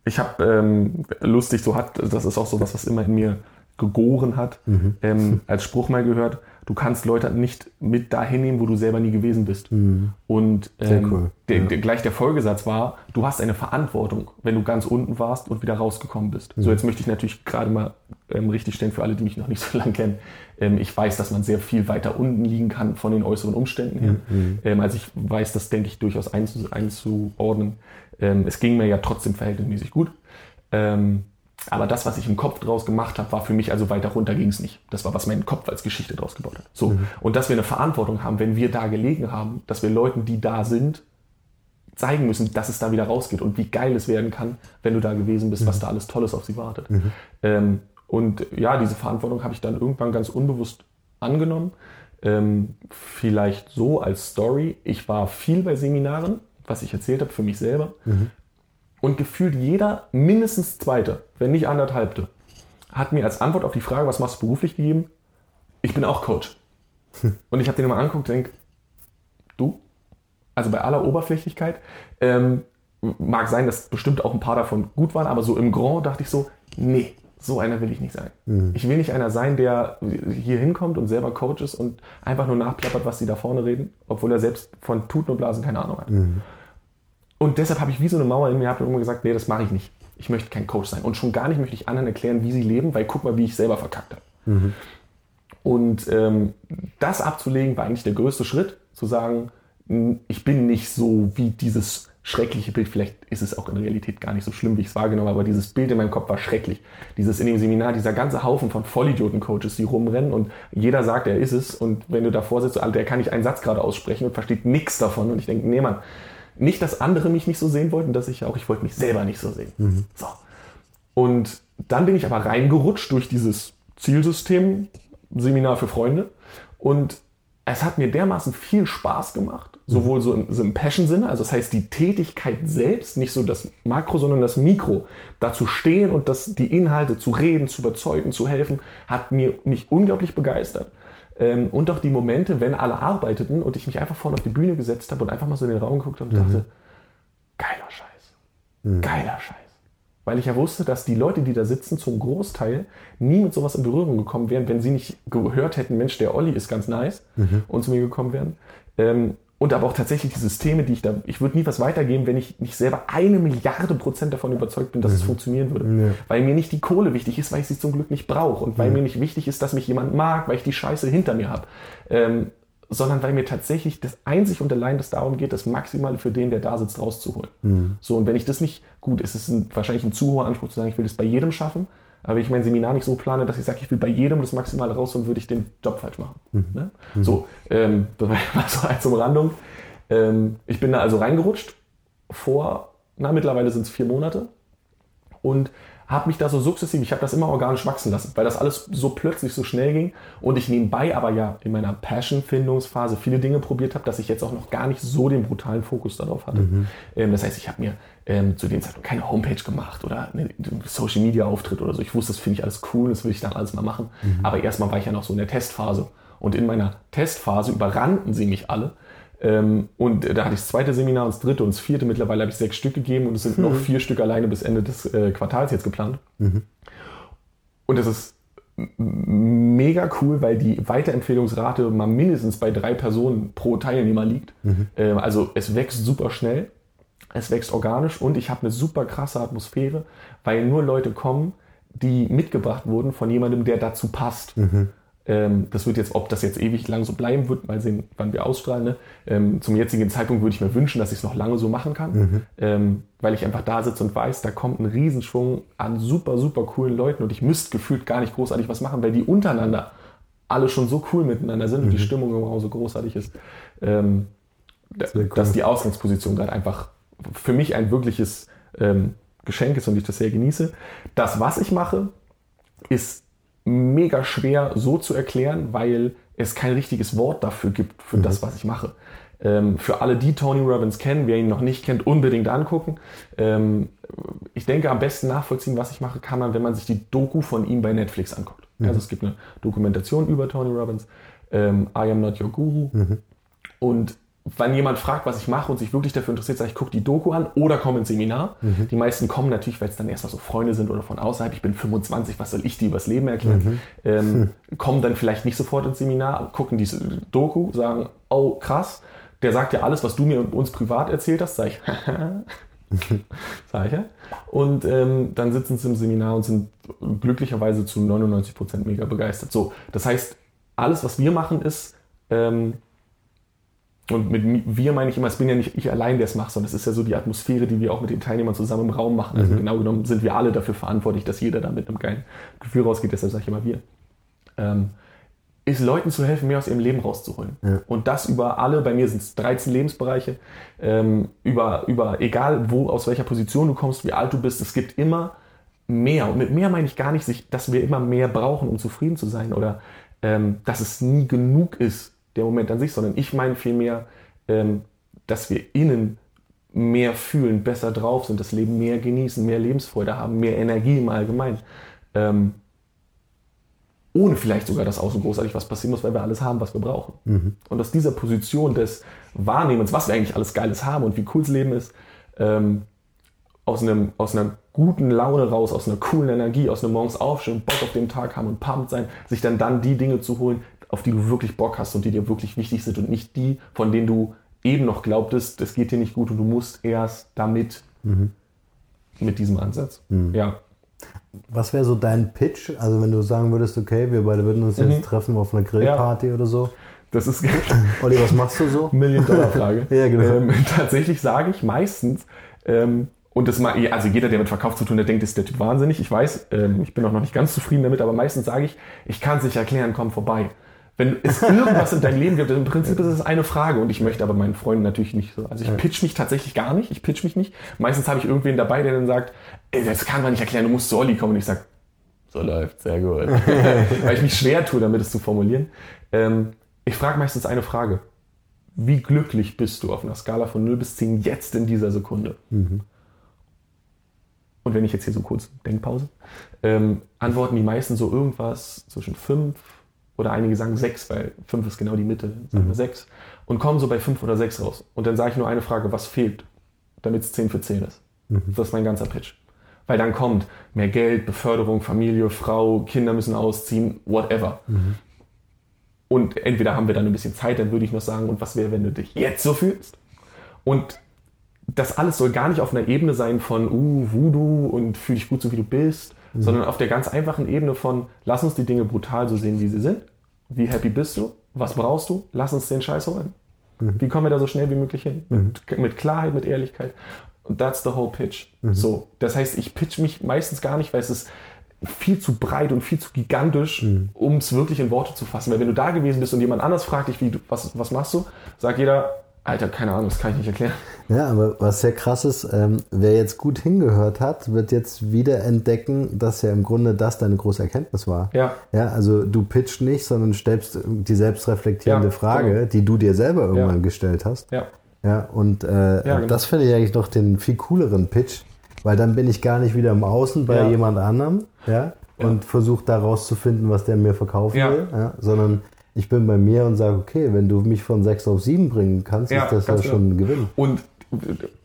ich habe ähm, lustig, so hat, das ist auch so was, was immer in mir gegoren hat, Mhm. ähm, als Spruch mal gehört, du kannst Leute nicht mit dahin nehmen, wo du selber nie gewesen bist. Und ähm, Mhm. cool. der, der, gleich der Folgesatz war, du hast eine Verantwortung, wenn du ganz unten warst und wieder rausgekommen bist. Mhm. So, jetzt möchte ich natürlich gerade mal ähm, richtig stellen für alle, die mich noch nicht so lange kennen. Ähm, ich weiß, dass man sehr viel weiter unten liegen kann von den äußeren Umständen her. Mhm. Ähm, also ich weiß das, denke ich, durchaus einzu einzuordnen. Ähm, es ging mir ja trotzdem verhältnismäßig gut. Ähm, aber das, was ich im Kopf draus gemacht habe, war für mich, also weiter runter ging es nicht. Das war, was mein Kopf als Geschichte draus gebaut hat. So. Und dass wir eine Verantwortung haben, wenn wir da gelegen haben, dass wir Leuten, die da sind, zeigen müssen, dass es da wieder rausgeht und wie geil es werden kann, wenn du da gewesen bist, was da alles Tolles auf sie wartet. Ähm, und ja, diese Verantwortung habe ich dann irgendwann ganz unbewusst angenommen. Ähm, vielleicht so als Story. Ich war viel bei Seminaren, was ich erzählt habe für mich selber. Und gefühlt jeder, mindestens zweite, wenn nicht anderthalbte, hat mir als Antwort auf die Frage, was machst du beruflich gegeben, ich bin auch Coach. Und ich habe den mal angeguckt und denke, du? Also bei aller Oberflächlichkeit, ähm, mag sein, dass bestimmt auch ein paar davon gut waren, aber so im Grand dachte ich so, nee, so einer will ich nicht sein. Ich will nicht einer sein, der hier hinkommt und selber Coach ist und einfach nur nachplappert, was die da vorne reden, obwohl er selbst von Tuten und Blasen keine Ahnung hat. Und deshalb habe ich wie so eine Mauer in mir hab immer gesagt, nee, das mache ich nicht. Ich möchte kein Coach sein. Und schon gar nicht möchte ich anderen erklären, wie sie leben, weil guck mal, wie ich selber verkackt habe. Und ähm, das abzulegen war eigentlich der größte Schritt, zu sagen, ich bin nicht so wie dieses schreckliche Bild. Vielleicht ist es auch in Realität gar nicht so schlimm, wie ich es wahrgenommen habe, aber dieses Bild in meinem Kopf war schrecklich. Dieses in dem Seminar, dieser ganze Haufen von Vollidioten-Coaches, die rumrennen und jeder sagt, er ist es. Und wenn du davor sitzt, Alter, der kann nicht einen Satz gerade aussprechen und versteht nichts davon. Und ich denke, nee, Mann, nicht, dass andere mich nicht so sehen wollten, dass ich auch, ich wollte mich selber nicht so sehen. So. Und dann bin ich aber reingerutscht durch dieses Zielsystem, Seminar für Freunde. Und es hat mir dermaßen viel Spaß gemacht, sowohl so im, so im Passion-Sinne, also das heißt die Tätigkeit selbst, nicht so das Makro, sondern das Mikro, da zu stehen und das, die Inhalte zu reden, zu überzeugen, zu helfen, hat mir mich unglaublich begeistert. Ähm, und auch die Momente, wenn alle arbeiteten und ich mich einfach vorne auf die Bühne gesetzt habe und einfach mal so in den Raum geguckt habe und dachte, geiler Scheiß, geiler Scheiß. weil ich ja wusste, dass die Leute, die da sitzen, zum Großteil nie mit sowas in Berührung gekommen wären, wenn sie nicht gehört hätten, Mensch, der Olli ist ganz nice und zu mir gekommen wären. Ähm, und aber auch tatsächlich die Systeme, die ich da, ich würde nie was weitergeben, wenn ich nicht selber eine Milliarde Prozent davon überzeugt bin, dass es funktionieren würde. Ja. Weil mir nicht die Kohle wichtig ist, weil ich sie zum Glück nicht brauche und weil mir nicht wichtig ist, dass mich jemand mag, weil ich die Scheiße hinter mir habe. Ähm, sondern weil mir tatsächlich das einzig und allein das darum geht, das Maximale für den, der da sitzt, rauszuholen. So, und wenn ich das nicht, gut, es ist ein, wahrscheinlich ein zu hoher Anspruch zu sagen, ich will das bei jedem schaffen, aber wenn ich mein Seminar nicht so plane, dass ich sage, ich will bei jedem das Maximale rausholen, würde ich den Job falsch machen. Ne? So, ähm, das war so als Umrandung. Ähm, ich bin da also reingerutscht vor, na, mittlerweile sind es vier Monate und habe mich da so sukzessiv, ich habe das immer organisch wachsen lassen, weil das alles so plötzlich so schnell ging und ich nebenbei aber ja in meiner Passion-Findungsphase viele Dinge probiert habe, dass ich jetzt auch noch gar nicht so den brutalen Fokus darauf hatte. Ähm, das heißt, ich habe mir ähm, zu dem Zeitpunkt keine Homepage gemacht oder einen Social-Media-Auftritt oder so. Ich wusste, das finde ich alles cool, das will ich dann alles mal machen. Aber erstmal war ich ja noch so in der Testphase. Und in meiner Testphase überrannten sie mich alle. Ähm, und da hatte ich das zweite Seminar und das dritte und das vierte. Mittlerweile habe ich sechs Stück gegeben und es sind noch vier Stück alleine bis Ende des äh, Quartals jetzt geplant. Und das ist mega cool, weil die Weiterempfehlungsrate mal mindestens bei drei Personen pro Teilnehmer liegt. Ähm, also es wächst super schnell, es wächst organisch und ich habe eine super krasse Atmosphäre, weil nur Leute kommen, die mitgebracht wurden von jemandem, der dazu passt. Ähm, das wird jetzt, ob das jetzt ewig lang so bleiben wird, mal sehen, wann wir ausstrahlen. Ne? Ähm, zum jetzigen Zeitpunkt würde ich mir wünschen, dass ich es noch lange so machen kann, ähm, weil ich einfach da sitze und weiß, da kommt ein Riesenschwung an super, super coolen Leuten und ich müsste gefühlt gar nicht großartig was machen, weil die untereinander alle schon so cool miteinander sind und die Stimmung im Raum so großartig ist, ähm, da- Sehr cool. dass die Ausgangsposition gerade einfach für mich ein wirkliches ähm, Geschenk ist und ich das sehr genieße. Das, was ich mache, ist mega schwer so zu erklären, weil es kein richtiges Wort dafür gibt, für das, was ich mache. Ähm, für alle, die Tony Robbins kennen, wer ihn noch nicht kennt, unbedingt angucken. Ähm, ich denke, am besten nachvollziehen, was ich mache, kann man, wenn man sich die Doku von ihm bei Netflix anguckt. Also es gibt eine Dokumentation über Tony Robbins, ähm, I Am Not Your Guru. Und wenn jemand fragt, was ich mache und sich wirklich dafür interessiert, sage ich, guck die Doku an oder komm ins Seminar. Die meisten kommen natürlich, weil es dann erstmal so Freunde sind oder von außerhalb. Ich bin 25, was soll ich dir übers Leben erklären? Ähm, kommen dann vielleicht nicht sofort ins Seminar, gucken diese Doku, sagen, oh krass, der sagt ja alles, was du mir und uns privat erzählt hast, sage ich, sag ich ja. Und ähm, dann sitzen sie im Seminar und sind glücklicherweise zu 99 Prozent mega begeistert. So, das heißt, alles, was wir machen, ist, ähm, und mit mi- wir meine ich immer, es bin ja nicht ich allein, der es macht, sondern es ist ja so die Atmosphäre, die wir auch mit den Teilnehmern zusammen im Raum machen. Also genau genommen sind wir alle dafür verantwortlich, dass jeder da mit einem geilen Gefühl rausgeht, deshalb sage ich immer wir. Ähm, ist Leuten zu helfen, mehr aus ihrem Leben rauszuholen. Und das über alle, bei mir sind es 13 Lebensbereiche, ähm, über, über egal wo, aus welcher Position du kommst, wie alt du bist, es gibt immer mehr. Und mit mehr meine ich gar nicht, dass wir immer mehr brauchen, um zufrieden zu sein oder ähm, dass es nie genug ist, der Moment an sich, sondern ich meine vielmehr, ähm, dass wir innen mehr fühlen, besser drauf sind, das Leben mehr genießen, mehr Lebensfreude haben, mehr Energie im Allgemeinen. Ähm, ohne vielleicht sogar, dass außen großartig was passieren muss, weil wir alles haben, was wir brauchen. Und aus dieser Position des Wahrnehmens, was wir eigentlich alles Geiles haben und wie cool das Leben ist, ähm, aus, einem, aus einer guten Laune raus, aus einer coolen Energie, aus einem morgens aufstehen, Bock auf den Tag haben und pumped sein, sich dann dann die Dinge zu holen, auf die du wirklich Bock hast und die dir wirklich wichtig sind und nicht die, von denen du eben noch glaubtest, das geht dir nicht gut und du musst erst damit, mit diesem Ansatz. Ja. Was wäre so dein Pitch? Also wenn du sagen würdest, okay, wir beide würden uns jetzt treffen auf einer Grillparty oder so. Das ist Olli, was machst du so? Million-Dollar-Frage. Ja, genau. ähm, tatsächlich sage ich meistens, ähm, und das mal, also jeder, der mit Verkauf zu tun hat, denkt, ist der Typ wahnsinnig. Ich weiß, ähm, ich bin auch noch nicht ganz zufrieden damit, aber meistens sage ich, ich kann es nicht erklären, komm vorbei. Wenn es irgendwas in deinem Leben gibt, im Prinzip ist es eine Frage und ich möchte aber meinen Freunden natürlich nicht so. Also ich pitch mich tatsächlich gar nicht, ich pitch mich nicht. Meistens habe ich irgendwen dabei, der dann sagt, ey, das kann man nicht erklären, du musst zu Olli kommen und ich sage, so läuft, sehr gut. Weil ich mich schwer tue, damit es zu formulieren. Ähm, ich frage meistens eine Frage. Wie glücklich bist du auf einer Skala von 0 bis 10 jetzt in dieser Sekunde? Und wenn ich jetzt hier so kurz Denkpause, ähm, antworten die meisten so irgendwas zwischen 5 oder einige sagen 6, weil 5 ist genau die Mitte, sagen wir 6 und kommen so bei 5 oder 6 raus. Und dann sage ich nur eine Frage, was fehlt, damit es 10 für 10 ist. Das ist mein ganzer Pitch. Weil dann kommt mehr Geld, Beförderung, Familie, Frau, Kinder müssen ausziehen, whatever. Und entweder haben wir dann ein bisschen Zeit, dann würde ich noch sagen, und was wäre, wenn du dich jetzt so fühlst? Und das alles soll gar nicht auf einer Ebene sein von, uh, Voodoo und fühl dich gut so wie du bist, sondern auf der ganz einfachen Ebene von, lass uns die Dinge brutal so sehen, wie sie sind. Wie happy bist du? Was brauchst du? Lass uns den Scheiß holen. Wie kommen wir da so schnell wie möglich hin? Mit, mit Klarheit, mit Ehrlichkeit. Und that's the whole pitch. So, das heißt, ich pitch mich meistens gar nicht, weil es ist viel zu breit und viel zu gigantisch, um es wirklich in Worte zu fassen. Weil wenn du da gewesen bist und jemand anders fragt dich, wie du, was, was machst du, sagt jeder, Alter, keine Ahnung, das kann ich nicht erklären. Ja, aber was sehr krass ist, ähm, wer jetzt gut hingehört hat, wird jetzt wieder entdecken, dass ja im Grunde das deine große Erkenntnis war. Ja. Ja, also du pitcht nicht, sondern stellst die selbstreflektierende Ja, Frage, genau. die du dir selber irgendwann Ja. gestellt hast. Ja. Ja, und äh, Ja, genau. das finde ich eigentlich noch den viel cooleren Pitch, weil dann bin ich gar nicht wieder im Außen bei Ja. jemand anderem, ja, und versuche da rauszufinden, was der mir verkaufen will, ja, sondern ich bin bei mir und sage, okay, wenn du mich von 6 auf 7 bringen kannst, Ja, ist das ja schon ein. Gewinn. Und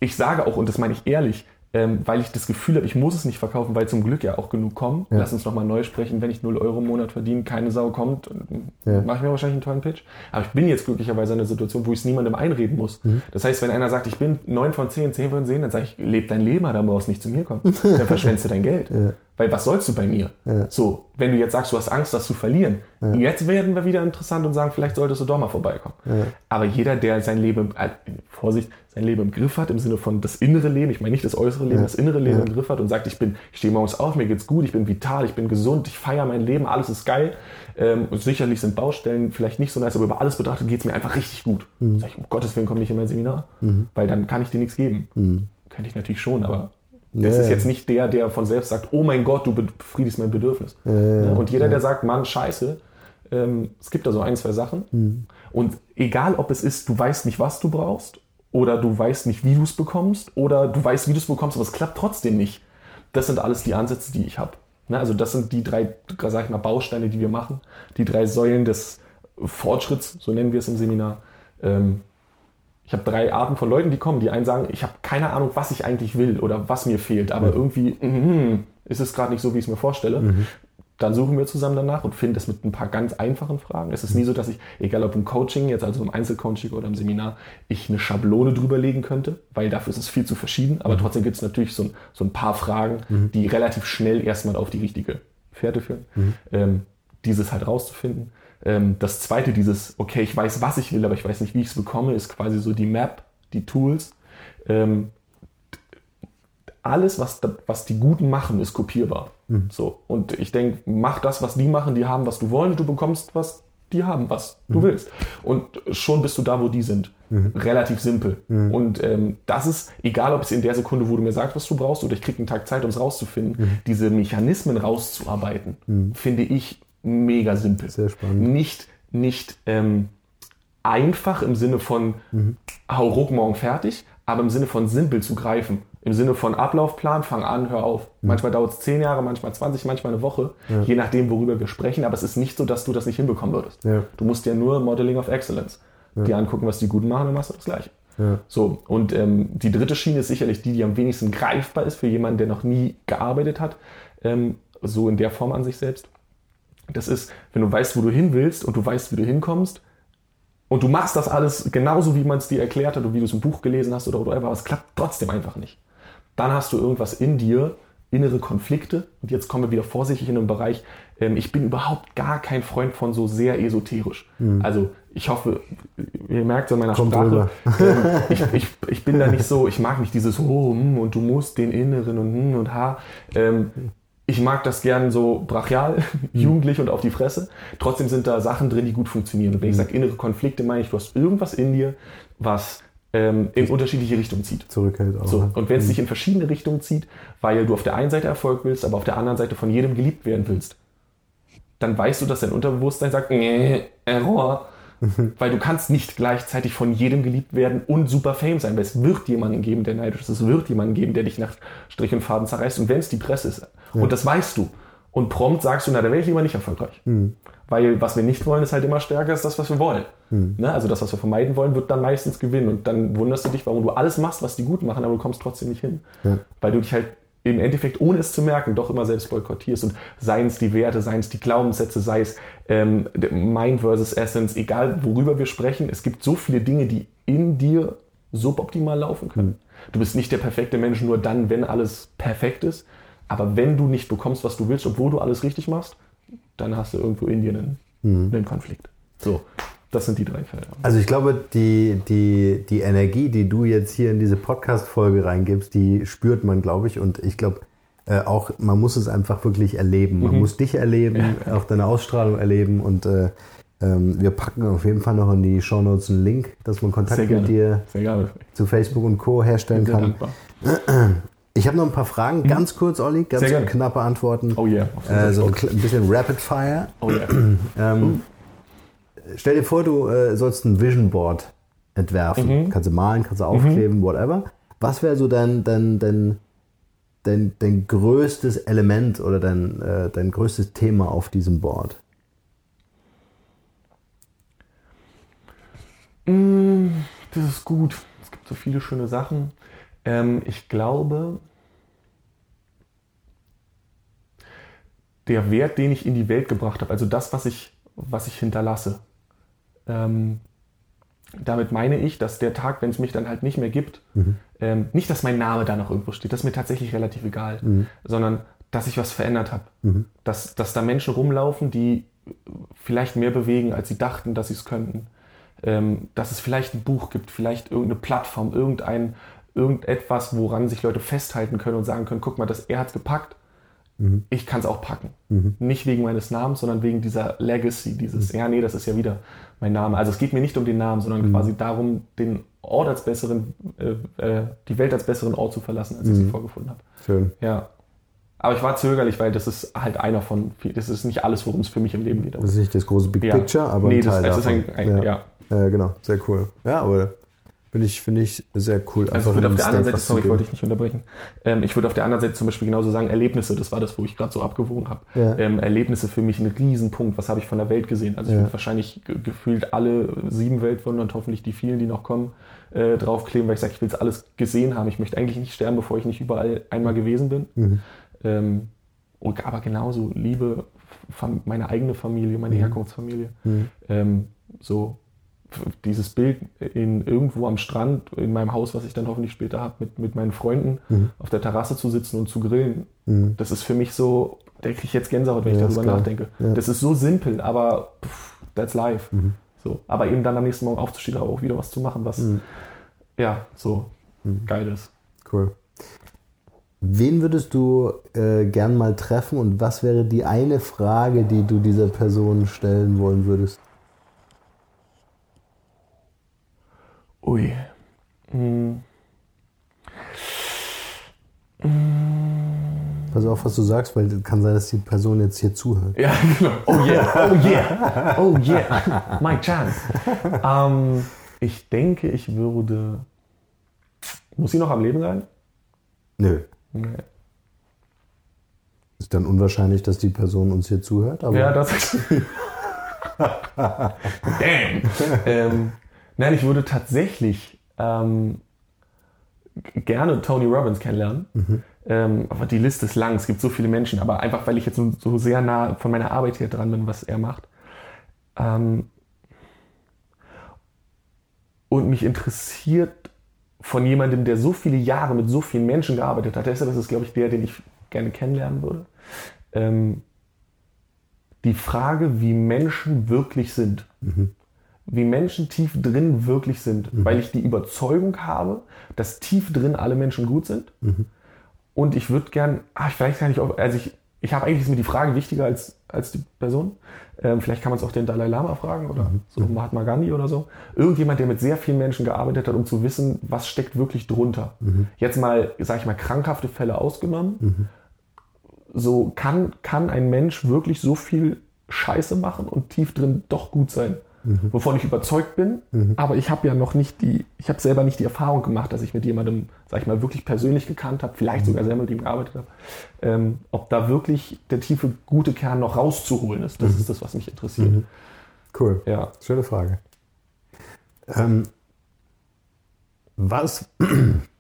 ich sage auch, und das meine ich ehrlich, ähm, weil ich das Gefühl habe, ich muss es nicht verkaufen, weil zum Glück ja auch genug kommen. Ja. Lass uns nochmal neu sprechen. Wenn ich 0 Euro im Monat verdiene, keine Sau kommt, Ja. mache ich mir wahrscheinlich einen tollen Pitch. Aber ich bin jetzt glücklicherweise in einer Situation, wo ich es niemandem einreden muss. Mhm. Das heißt, wenn einer sagt, ich bin 9 von 10, 10 von 10, dann sage ich, leb dein Leben, dann brauchst du nicht zu mir kommen. Dann verschwendest du dein Geld. Weil was sollst du bei mir? Ja. So, wenn du jetzt sagst, du hast Angst, das zu verlieren, jetzt werden wir wieder interessant und sagen, vielleicht solltest du doch mal vorbeikommen. Aber jeder, der sein Leben, äh, Vorsicht, sein Leben im Griff hat, im Sinne von das innere Leben, ich meine nicht das äußere Leben, das innere Leben im Griff hat und sagt, ich bin, ich stehe morgens auf, mir geht's gut, ich bin vital, ich bin gesund, ich feiere mein Leben, alles ist geil. Ähm, und sicherlich sind Baustellen vielleicht nicht so nice, aber über alles betrachtet geht's mir einfach richtig gut. Sag ich, um Gottes Willen komm nicht in mein Seminar, weil dann kann ich dir nichts geben. Könnte ich natürlich schon, aber es Ja. ist jetzt nicht der, der von selbst sagt, oh mein Gott, du befriedigst mein Bedürfnis. Ja, und jeder, der sagt, Mann, scheiße, ähm, es gibt da so ein, zwei Sachen. Und egal, ob es ist, du weißt nicht, was du brauchst, oder du weißt nicht, wie du es bekommst, oder du weißt, wie du es bekommst, aber es klappt trotzdem nicht. Das sind alles die Ansätze, die ich habe. Ne, also das sind die drei, sag ich mal, Bausteine, die wir machen. Die drei Säulen des Fortschritts, so nennen wir es im Seminar. Ähm, ich habe drei Arten von Leuten, die kommen. Die einen sagen, ich habe keine Ahnung, was ich eigentlich will oder was mir fehlt, aber irgendwie mhm, ist es gerade nicht so, wie ich es mir vorstelle. Dann suchen wir zusammen danach und finden das mit ein paar ganz einfachen Fragen. Es ist nie so, dass ich, egal ob im Coaching, jetzt also im Einzelcoaching oder im Seminar, ich eine Schablone drüberlegen könnte, weil dafür ist es viel zu verschieden. Aber trotzdem gibt es natürlich so ein, so ein paar Fragen, die relativ schnell erstmal auf die richtige Fährte führen. Ähm, dieses halt rauszufinden. Ähm, das zweite, dieses, okay, ich weiß, was ich will, aber ich weiß nicht, wie ich es bekomme, ist quasi so die Map, die Tools. Ähm, alles, was, was die Guten machen, ist kopierbar. So. Und ich denke, mach das, was die machen, die haben, was du wollen, du bekommst, was die haben, was du willst. Und schon bist du da, wo die sind. Relativ simpel. Und ähm, das ist, egal ob es in der Sekunde, wo du mir sagst, was du brauchst, oder ich kriege einen Tag Zeit, um es rauszufinden, diese Mechanismen rauszuarbeiten, finde ich mega simpel. Sehr spannend. Nicht, nicht ähm, einfach im Sinne von hau ruck morgen fertig, aber im Sinne von simpel zu greifen. Im Sinne von Ablaufplan, fang an, hör auf. Manchmal dauert es 10 Jahre, manchmal 20, manchmal eine Woche, je nachdem, worüber wir sprechen. Aber es ist nicht so, dass du das nicht hinbekommen würdest. Ja. Du musst ja nur Modeling of Excellence dir angucken, was die Guten machen, dann machst du das Gleiche. Ja. So, und ähm, die dritte Schiene ist sicherlich die, die am wenigsten greifbar ist für jemanden, der noch nie gearbeitet hat, ähm, so in der Form an sich selbst. Das ist, wenn du weißt, wo du hin willst und du weißt, wie du hinkommst, und du machst das alles genauso, wie man es dir erklärt hat und wie du es im Buch gelesen hast oder whatever, aber es klappt trotzdem einfach nicht. Dann hast du irgendwas in dir, innere Konflikte. Und jetzt kommen wir wieder vorsichtig in den Bereich, ähm, ich bin überhaupt gar kein Freund von so sehr esoterisch. Also ich hoffe, ihr merkt es an meiner Kommt Sprache, ähm, ich, ich, ich bin da nicht so, ich mag nicht dieses oh, hm, und du musst den Inneren und hm und ha. Ähm, ich mag das gern so brachial, jugendlich und auf die Fresse. Trotzdem sind da Sachen drin, die gut funktionieren. Und wenn ich sage innere Konflikte, meine ich, du hast irgendwas in dir, was ähm, in unterschiedliche Richtungen zieht. Zurückhält auch. So, ne? und wenn es dich in verschiedene Richtungen zieht, weil du auf der einen Seite Erfolg willst, aber auf der anderen Seite von jedem geliebt werden willst, dann weißt du, dass dein Unterbewusstsein sagt, nee, Error. Weil du kannst nicht gleichzeitig von jedem geliebt werden und super Fame sein, weil es wird jemanden geben, der neidisch ist. Es wird jemanden geben, der dich nach Strich und Faden zerreißt. Und wenn es die Presse ist, und das weißt du, und prompt sagst du, na, dann wäre ich lieber nicht erfolgreich. Weil was wir nicht wollen, ist halt immer stärker als das, was wir wollen. Ne? Also das, was wir vermeiden wollen, wird dann meistens gewinnen. Und dann wunderst du dich, warum du alles machst, was die gut machen, aber du kommst trotzdem nicht hin. Weil du dich halt im Endeffekt, ohne es zu merken, doch immer selbst boykottierst. Und seien es die Werte, seien es die Glaubenssätze, sei es ähm, Mind versus Essence, egal worüber wir sprechen, es gibt so viele Dinge, die in dir suboptimal laufen können. Du bist nicht der perfekte Mensch nur dann, wenn alles perfekt ist. Aber wenn du nicht bekommst, was du willst, obwohl du alles richtig machst, dann hast du irgendwo in dir einen, einen Konflikt. So, das sind die drei Felder. Also ich glaube, die, die, die Energie, die du jetzt hier in diese Podcast-Folge reingibst, die spürt man, glaube ich. Und ich glaube äh, auch, man muss es einfach wirklich erleben. Man muss dich erleben, auch deine Ausstrahlung erleben. Und äh, ähm, wir packen auf jeden Fall noch in die Shownotes einen Link, dass man Kontakt Sehr mit gerne. dir zu Facebook und Co. herstellen Sehr kann. dankbar. Ich habe noch ein paar Fragen, ganz kurz, Olli, ganz knappe Antworten. Oh yeah. Äh, so ein bisschen Rapid Fire. Oh yeah. Ähm, Stell dir vor, du äh, sollst ein Vision Board entwerfen. Mhm. Kannst du malen, kannst du aufkleben, whatever. Was wäre so dein, dein, dein, dein, dein größtes Element oder dein, äh, dein größtes Thema auf diesem Board? Das ist gut. Es gibt so viele schöne Sachen. Ähm, ich glaube, der Wert, den ich in die Welt gebracht habe, also das, was ich, was ich hinterlasse, ähm, damit meine ich, dass der Tag, wenn es mich dann halt nicht mehr gibt, ähm, nicht, dass mein Name da noch irgendwo steht, das ist mir tatsächlich relativ egal, sondern dass ich was verändert habe. Dass, dass da Menschen rumlaufen, die vielleicht mehr bewegen, als sie dachten, dass sie es könnten. Ähm, dass es vielleicht ein Buch gibt, vielleicht irgendeine Plattform, irgendein, irgendetwas, woran sich Leute festhalten können und sagen können, guck mal, das, er hat es gepackt, ich kann es auch packen. Nicht wegen meines Namens, sondern wegen dieser Legacy, dieses, ja, nee, das ist ja wieder mein Name. Also es geht mir nicht um den Namen, sondern quasi darum, den Ort als besseren, äh, äh, die Welt als besseren Ort zu verlassen, als ich sie vorgefunden habe. Schön. Ja. Aber ich war zögerlich, weil das ist halt einer von, viel- das ist nicht alles, worum es für mich im Leben geht. Das ist nicht das große Big Ja. Picture, aber Nee, ein Teil das- es ist ein- ein- ja. Äh, genau, sehr cool. Ja, aber finde ich, finde ich sehr cool. Also ich würde auf der anderen Seite, sorry, ich wollte dich nicht unterbrechen. Ähm, ich würde auf der anderen Seite zum Beispiel genauso sagen, Erlebnisse, das war das, wo ich gerade so abgewogen habe. Ja. Ähm, Erlebnisse für mich ein Riesenpunkt. Was habe ich von der Welt gesehen? Also ich Ja. würde wahrscheinlich ge gefühlt alle sieben Weltwunder und hoffentlich die vielen, die noch kommen, äh, draufkleben, weil ich sage, ich will es alles gesehen haben. Ich möchte eigentlich nicht sterben, bevor ich nicht überall einmal gewesen bin. Mhm. Ähm, und, aber genauso Liebe, meine eigene Familie, meine Herkunftsfamilie. Ähm, so dieses Bild in irgendwo am Strand, in meinem Haus, was ich dann hoffentlich später habe, mit, mit meinen Freunden auf der Terrasse zu sitzen und zu grillen, das ist für mich so, da kriege ich jetzt Gänsehaut, wenn Ja, ich darüber nachdenke. Ja. Das ist so simpel, aber pff, that's life. So. Aber eben dann am nächsten Morgen aufzustehen, aber auch wieder was zu machen, was ja so geil ist. Cool. Wen würdest du äh, gern mal treffen und was wäre die eine Frage, die du dieser Person stellen wollen würdest? Ui. Hm. Pass auf, was du sagst, weil kann sein, dass die Person jetzt hier zuhört. Ja, genau. Oh yeah, oh yeah, oh yeah, my chance. Ähm, ich denke, ich würde. Muss sie noch am Leben sein? Nö. Nee. Ist dann unwahrscheinlich, dass die Person uns hier zuhört, aber Ja, das. Damn. ähm, nein, ich würde tatsächlich ähm, gerne Tony Robbins kennenlernen. Ähm, aber die Liste ist lang, es gibt so viele Menschen, aber einfach weil ich jetzt so, so sehr nah von meiner Arbeit hier dran bin, was er macht. Ähm, und mich interessiert von jemandem, der so viele Jahre mit so vielen Menschen gearbeitet hat, deshalb ist es, glaube ich, der, den ich gerne kennenlernen würde. Ähm, die Frage, wie Menschen wirklich sind. Wie Menschen tief drin wirklich sind. Weil ich die Überzeugung habe, dass tief drin alle Menschen gut sind. Und ich würde gern, ah, vielleicht kann ich auch, also ich, ich habe eigentlich ist mir die Frage wichtiger als, als die Person. Ähm, vielleicht kann man es auch den Dalai Lama fragen oder so Mahatma Gandhi oder so. Irgendjemand, der mit sehr vielen Menschen gearbeitet hat, um zu wissen, was steckt wirklich drunter. Jetzt mal, sage ich mal, krankhafte Fälle ausgenommen. So kann, kann ein Mensch wirklich so viel Scheiße machen und tief drin doch gut sein. Wovon ich überzeugt bin, aber ich habe ja noch nicht die, ich habe selber nicht die Erfahrung gemacht, dass ich mit jemandem, sag ich mal, wirklich persönlich gekannt habe, vielleicht sogar selber mit ihm gearbeitet habe, ähm, ob da wirklich der tiefe, gute Kern noch rauszuholen ist. Das ist das, was mich interessiert. cool. Ja. Schöne Frage. Ähm, was,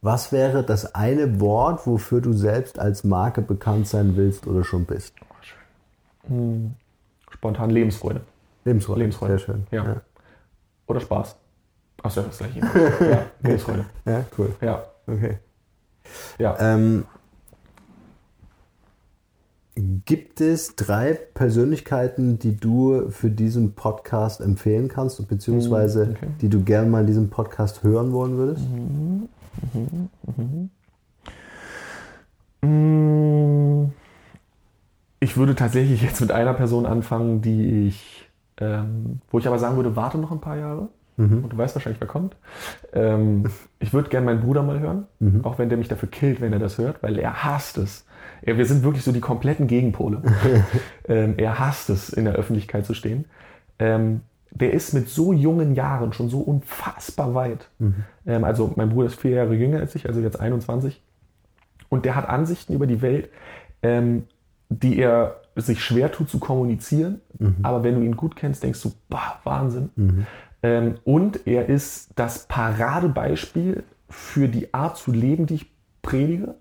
Was wäre das eine Wort, wofür du selbst als Marke bekannt sein willst oder schon bist? Spontan Lebensfreude. Lebensfreude. Lebensfreude. Sehr schön. Ja. Ja, Oder Spaß. Achso, das gleiche. ja, Lebensfreude. ja cool. Ja. Okay. Ja. Ähm, gibt es drei Persönlichkeiten, die du für diesen Podcast empfehlen kannst, beziehungsweise Mm, okay. die du gerne mal in diesem Podcast hören wollen würdest? Mm, Ich würde tatsächlich jetzt mit einer Person anfangen, die ich, ähm, wo ich aber sagen würde, warte noch ein paar Jahre. Und du weißt wahrscheinlich, wer kommt. Ähm, ich würde gerne meinen Bruder mal hören, auch wenn der mich dafür killt, wenn er das hört, weil er hasst es. Ja, wir sind wirklich so die kompletten Gegenpole. ähm, er hasst es, in der Öffentlichkeit zu stehen. Ähm, der ist mit so jungen Jahren schon so unfassbar weit. Ähm, also mein Bruder ist vier Jahre jünger als ich, also jetzt 21. Und der hat Ansichten über die Welt, ähm, die er sich schwer tut zu kommunizieren. Aber wenn du ihn gut kennst, denkst du, bah, Wahnsinn. Ähm, und er ist das Paradebeispiel für die Art zu leben, die ich predige.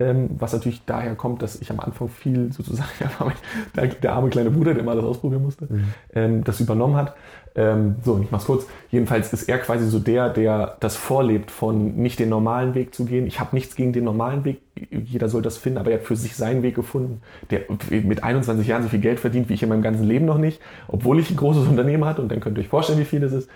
Ähm, was natürlich daher kommt, dass ich am Anfang viel sozusagen, der, der arme kleine Bruder, der mal das ausprobieren musste, ähm, das übernommen hat. Ähm, so, ich mach's kurz. Jedenfalls ist er quasi so der, der das vorlebt, von nicht den normalen Weg zu gehen. Ich habe nichts gegen den normalen Weg, jeder soll das finden, aber er hat für sich seinen Weg gefunden, der mit 21 Jahren so viel Geld verdient, wie ich in meinem ganzen Leben noch nicht, obwohl ich ein großes Unternehmen hatte und dann könnt ihr euch vorstellen, wie viel das ist.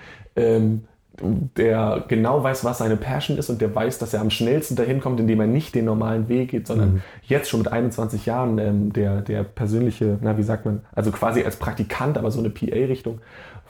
Der genau weiß, was seine Passion ist und der weiß, dass er am schnellsten dahin kommt, indem er nicht den normalen Weg geht, sondern jetzt schon mit 21 Jahren ähm, der, der persönliche, na wie sagt man, also quasi als Praktikant, aber so eine PA-Richtung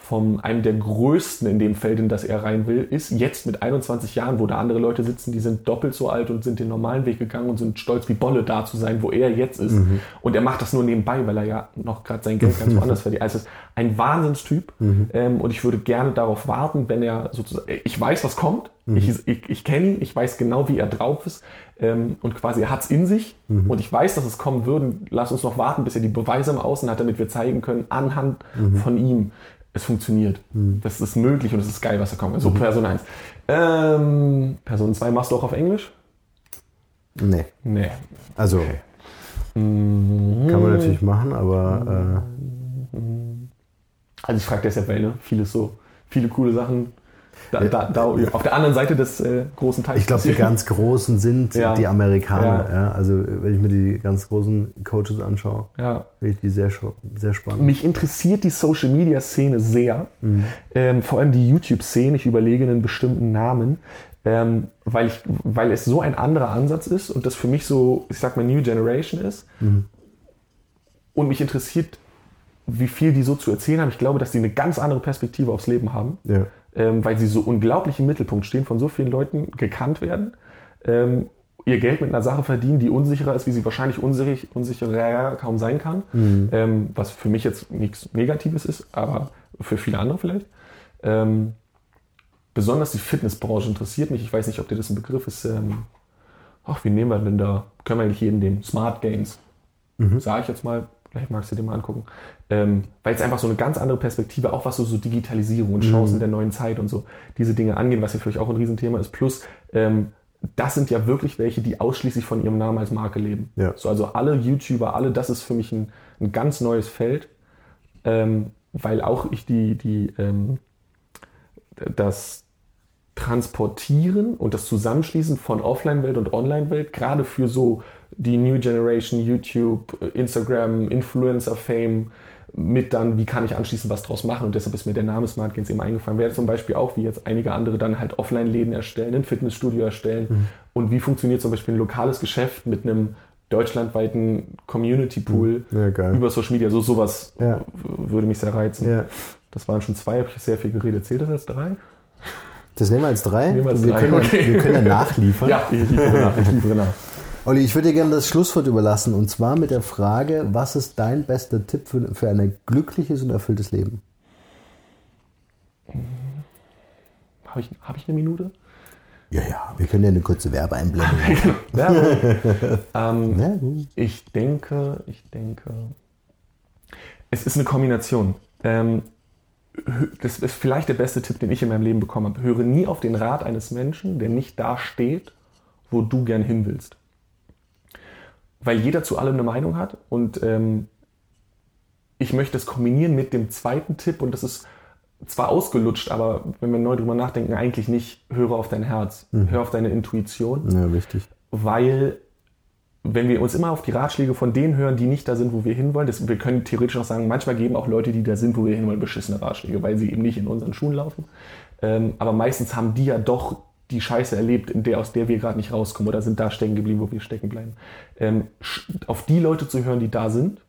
von einem der größten in dem Feld, in das er rein will, ist jetzt mit 21 Jahren, wo da andere Leute sitzen, die sind doppelt so alt und sind den normalen Weg gegangen und sind stolz wie Bolle da zu sein, wo er jetzt ist. Und er macht das nur nebenbei, weil er ja noch gerade sein Geld ganz woanders verdient. Also es ist ein Wahnsinnstyp ähm, und ich würde gerne darauf warten, wenn er sozusagen, ich weiß, was kommt, ich, ich, ich kenne ihn, ich weiß genau, wie er drauf ist ähm, und quasi er hat es in sich. Und ich weiß, dass es kommen würde. Lass uns noch warten, bis er die Beweise im Außen hat, damit wir zeigen können, anhand von ihm, es funktioniert. Das ist möglich und es ist geil, was da kommt. Also Person 1. Ähm, Person 2 machst du auch auf Englisch? Nee. Nee. Also Okay. kann man natürlich machen, aber Also ich frage deshalb, weil ne, vieles so, viele coole Sachen da, da, da, auf der anderen Seite des äh, großen Teiches. ich glaube, die ganz Großen sind Ja. die Amerikaner. Ja. Ja. Also wenn ich mir die ganz großen Coaches anschaue, Ja. finde ich die sehr, sehr spannend. Mich interessiert die Social Media Szene sehr, ähm, vor allem die YouTube-Szene. Ich überlege einen bestimmten Namen, ähm, weil, ich, weil es so ein anderer Ansatz ist und das für mich so, ich sag mal, New Generation ist. Und mich interessiert, wie viel die so zu erzählen haben. Ich glaube, dass die eine ganz andere Perspektive aufs Leben haben, Ja. Ähm, weil sie so unglaublich im Mittelpunkt stehen, von so vielen Leuten gekannt werden. Ähm, ihr Geld mit einer Sache verdienen, die unsicherer ist, wie sie wahrscheinlich unsicher, unsicherer kaum sein kann. Ähm, was für mich jetzt nichts Negatives ist, aber für viele andere vielleicht. Ähm, besonders die Fitnessbranche interessiert mich. Ich weiß nicht, ob dir das ein Begriff ist. Ähm, ach, wie nehmen wir denn da? Können wir eigentlich jeden nehmen? Smart Games. Sage ich jetzt mal. Vielleicht magst du dir mal angucken. Ähm, weil es einfach so eine ganz andere Perspektive, auch was so, so Digitalisierung und Chancen der neuen Zeit und so diese Dinge angehen, was ja für euch auch ein Riesenthema ist. Plus, ähm, das sind ja wirklich welche, die ausschließlich von ihrem Namen als Marke leben. Ja. So, also alle YouTuber, alle, das ist für mich ein, ein ganz neues Feld, ähm, weil auch ich die, die, ähm, das Transportieren und das Zusammenschließen von Offline-Welt und Online-Welt, gerade für so die New Generation, YouTube, Instagram, Influencer-Fame, mit dann, wie kann ich anschließend was draus machen und deshalb ist mir der Name Smart Gains eben eingefallen. Wäre zum Beispiel auch, wie jetzt einige andere dann halt Offline-Läden erstellen, ein Fitnessstudio erstellen und wie funktioniert zum Beispiel ein lokales Geschäft mit einem deutschlandweiten Community-Pool Ja, geil. über Social Media, so sowas Ja. würde mich sehr reizen. Ja. Das waren schon zwei, habe ich sehr viel geredet. Zählt das als drei? Das nehmen wir als drei. Nehmen wir als wir, drei, Können, okay. wir können ja nachliefern. Ja, ich liefere nach. Ich liefere nach. Olli, ich würde dir gerne das Schlusswort überlassen und zwar mit der Frage, was ist dein bester Tipp für, für ein glückliches und erfülltes Leben? Habe ich, hab ich eine Minute? Ja, ja, wir können ja eine kurze Werbeeinblendung machen. Ja. ähm. Ich denke, ich denke, es ist eine Kombination. Ähm, das ist vielleicht der beste Tipp, den ich in meinem Leben bekommen habe. Höre nie auf den Rat eines Menschen, der nicht da steht, wo du gern hin willst. Weil jeder zu allem eine Meinung hat und ähm, ich möchte es kombinieren mit dem zweiten Tipp und das ist zwar ausgelutscht, aber wenn wir neu drüber nachdenken, eigentlich nicht, höre auf dein Herz, mhm. hör auf deine Intuition. Ja, richtig. Weil wenn wir uns immer auf die Ratschläge von denen hören, die nicht da sind, wo wir hinwollen, das, wir können theoretisch auch sagen, manchmal geben auch Leute, die da sind, wo wir hinwollen, beschissene Ratschläge, weil sie eben nicht in unseren Schuhen laufen. Ähm, aber meistens haben die ja doch die Scheiße erlebt, in der, aus der wir gerade nicht rauskommen oder sind da stecken geblieben, wo wir stecken bleiben. Ähm, auf die Leute zu hören, die da sind,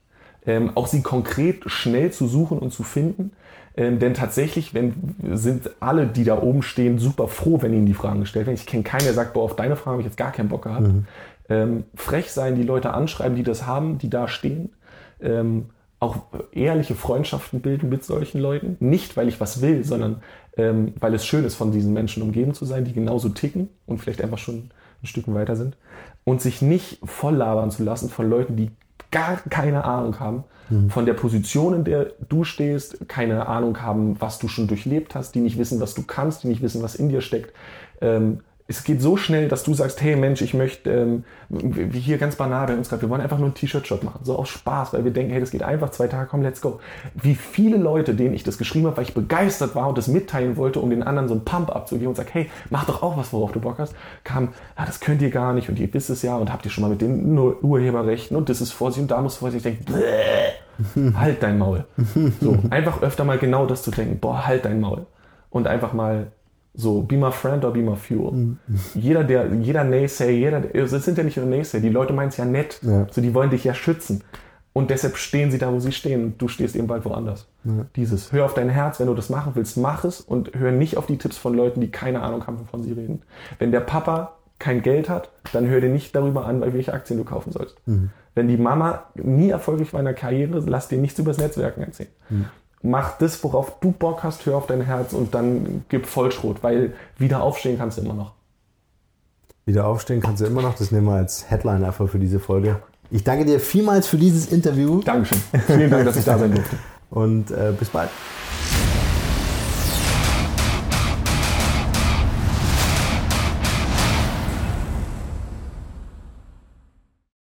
ähm, auch sie konkret schnell zu suchen und zu finden. Ähm, denn tatsächlich wenn, sind alle, die da oben stehen, super froh, wenn ihnen die Fragen gestellt werden. Ich kenne keinen, der sagt, boah, auf deine Frage habe ich jetzt gar keinen Bock gehabt. Mhm ähm, frech sein, die Leute anschreiben, die das haben, die da stehen. Ähm, auch ehrliche Freundschaften bilden mit solchen Leuten. Nicht, weil ich was will, sondern ähm, weil es schön ist, von diesen Menschen umgeben zu sein, die genauso ticken und vielleicht einfach schon ein Stück weiter sind. Und sich nicht voll labern zu lassen von Leuten, die gar keine Ahnung haben mhm. von der Position, in der du stehst, keine Ahnung haben, was du schon durchlebt hast, die nicht wissen, was du kannst, die nicht wissen, was in dir steckt. Ähm, es geht so schnell, dass du sagst, hey Mensch, ich möchte, ähm, wie hier ganz banal bei uns gerade, wir wollen einfach nur einen T-Shirt-Shop machen, so aus Spaß, weil wir denken, hey, das geht einfach, zwei Tage, komm, let's go. Wie viele Leute, denen ich das geschrieben habe, weil ich begeistert war und das mitteilen wollte, um den anderen so einen Pump abzugeben und sag, hey, mach doch auch was, worauf du Bock hast, kam, ah, das könnt ihr gar nicht und ihr wisst es ja und habt ihr schon mal mit den Urheberrechten und das ist Vorsicht und da muss Vorsicht, ich denke, halt dein Maul. So, einfach öfter mal genau das zu denken, boah, halt dein Maul. Und einfach mal so, be my friend or be my fuel. Mhm. Jeder, der, jeder Naysayer, jeder, das sind ja nicht nur Naysayer, die Leute meinen es ja nett. Ja. So, die wollen dich ja schützen. Und deshalb stehen sie da, wo sie stehen. Und du stehst eben bald woanders. Ja. Dieses, hör auf dein Herz, wenn du das machen willst, mach es und hör nicht auf die Tipps von Leuten, die keine Ahnung haben, wovon sie reden. Wenn der Papa kein Geld hat, dann hör dir nicht darüber an, welche Aktien du kaufen sollst. Mhm. Wenn die Mama nie erfolgreich war in der Karriere, lass dir nichts über das Netzwerken erzählen. Mhm mach das, worauf du Bock hast, hör auf dein Herz und dann gib Vollschrot, weil wieder aufstehen kannst du immer noch. Wieder aufstehen kannst du immer noch, das nehmen wir als Headline einfach für diese Folge. Ich danke dir vielmals für dieses Interview. Dankeschön. Vielen Dank, dass ich da sein durfte. Und äh, bis bald.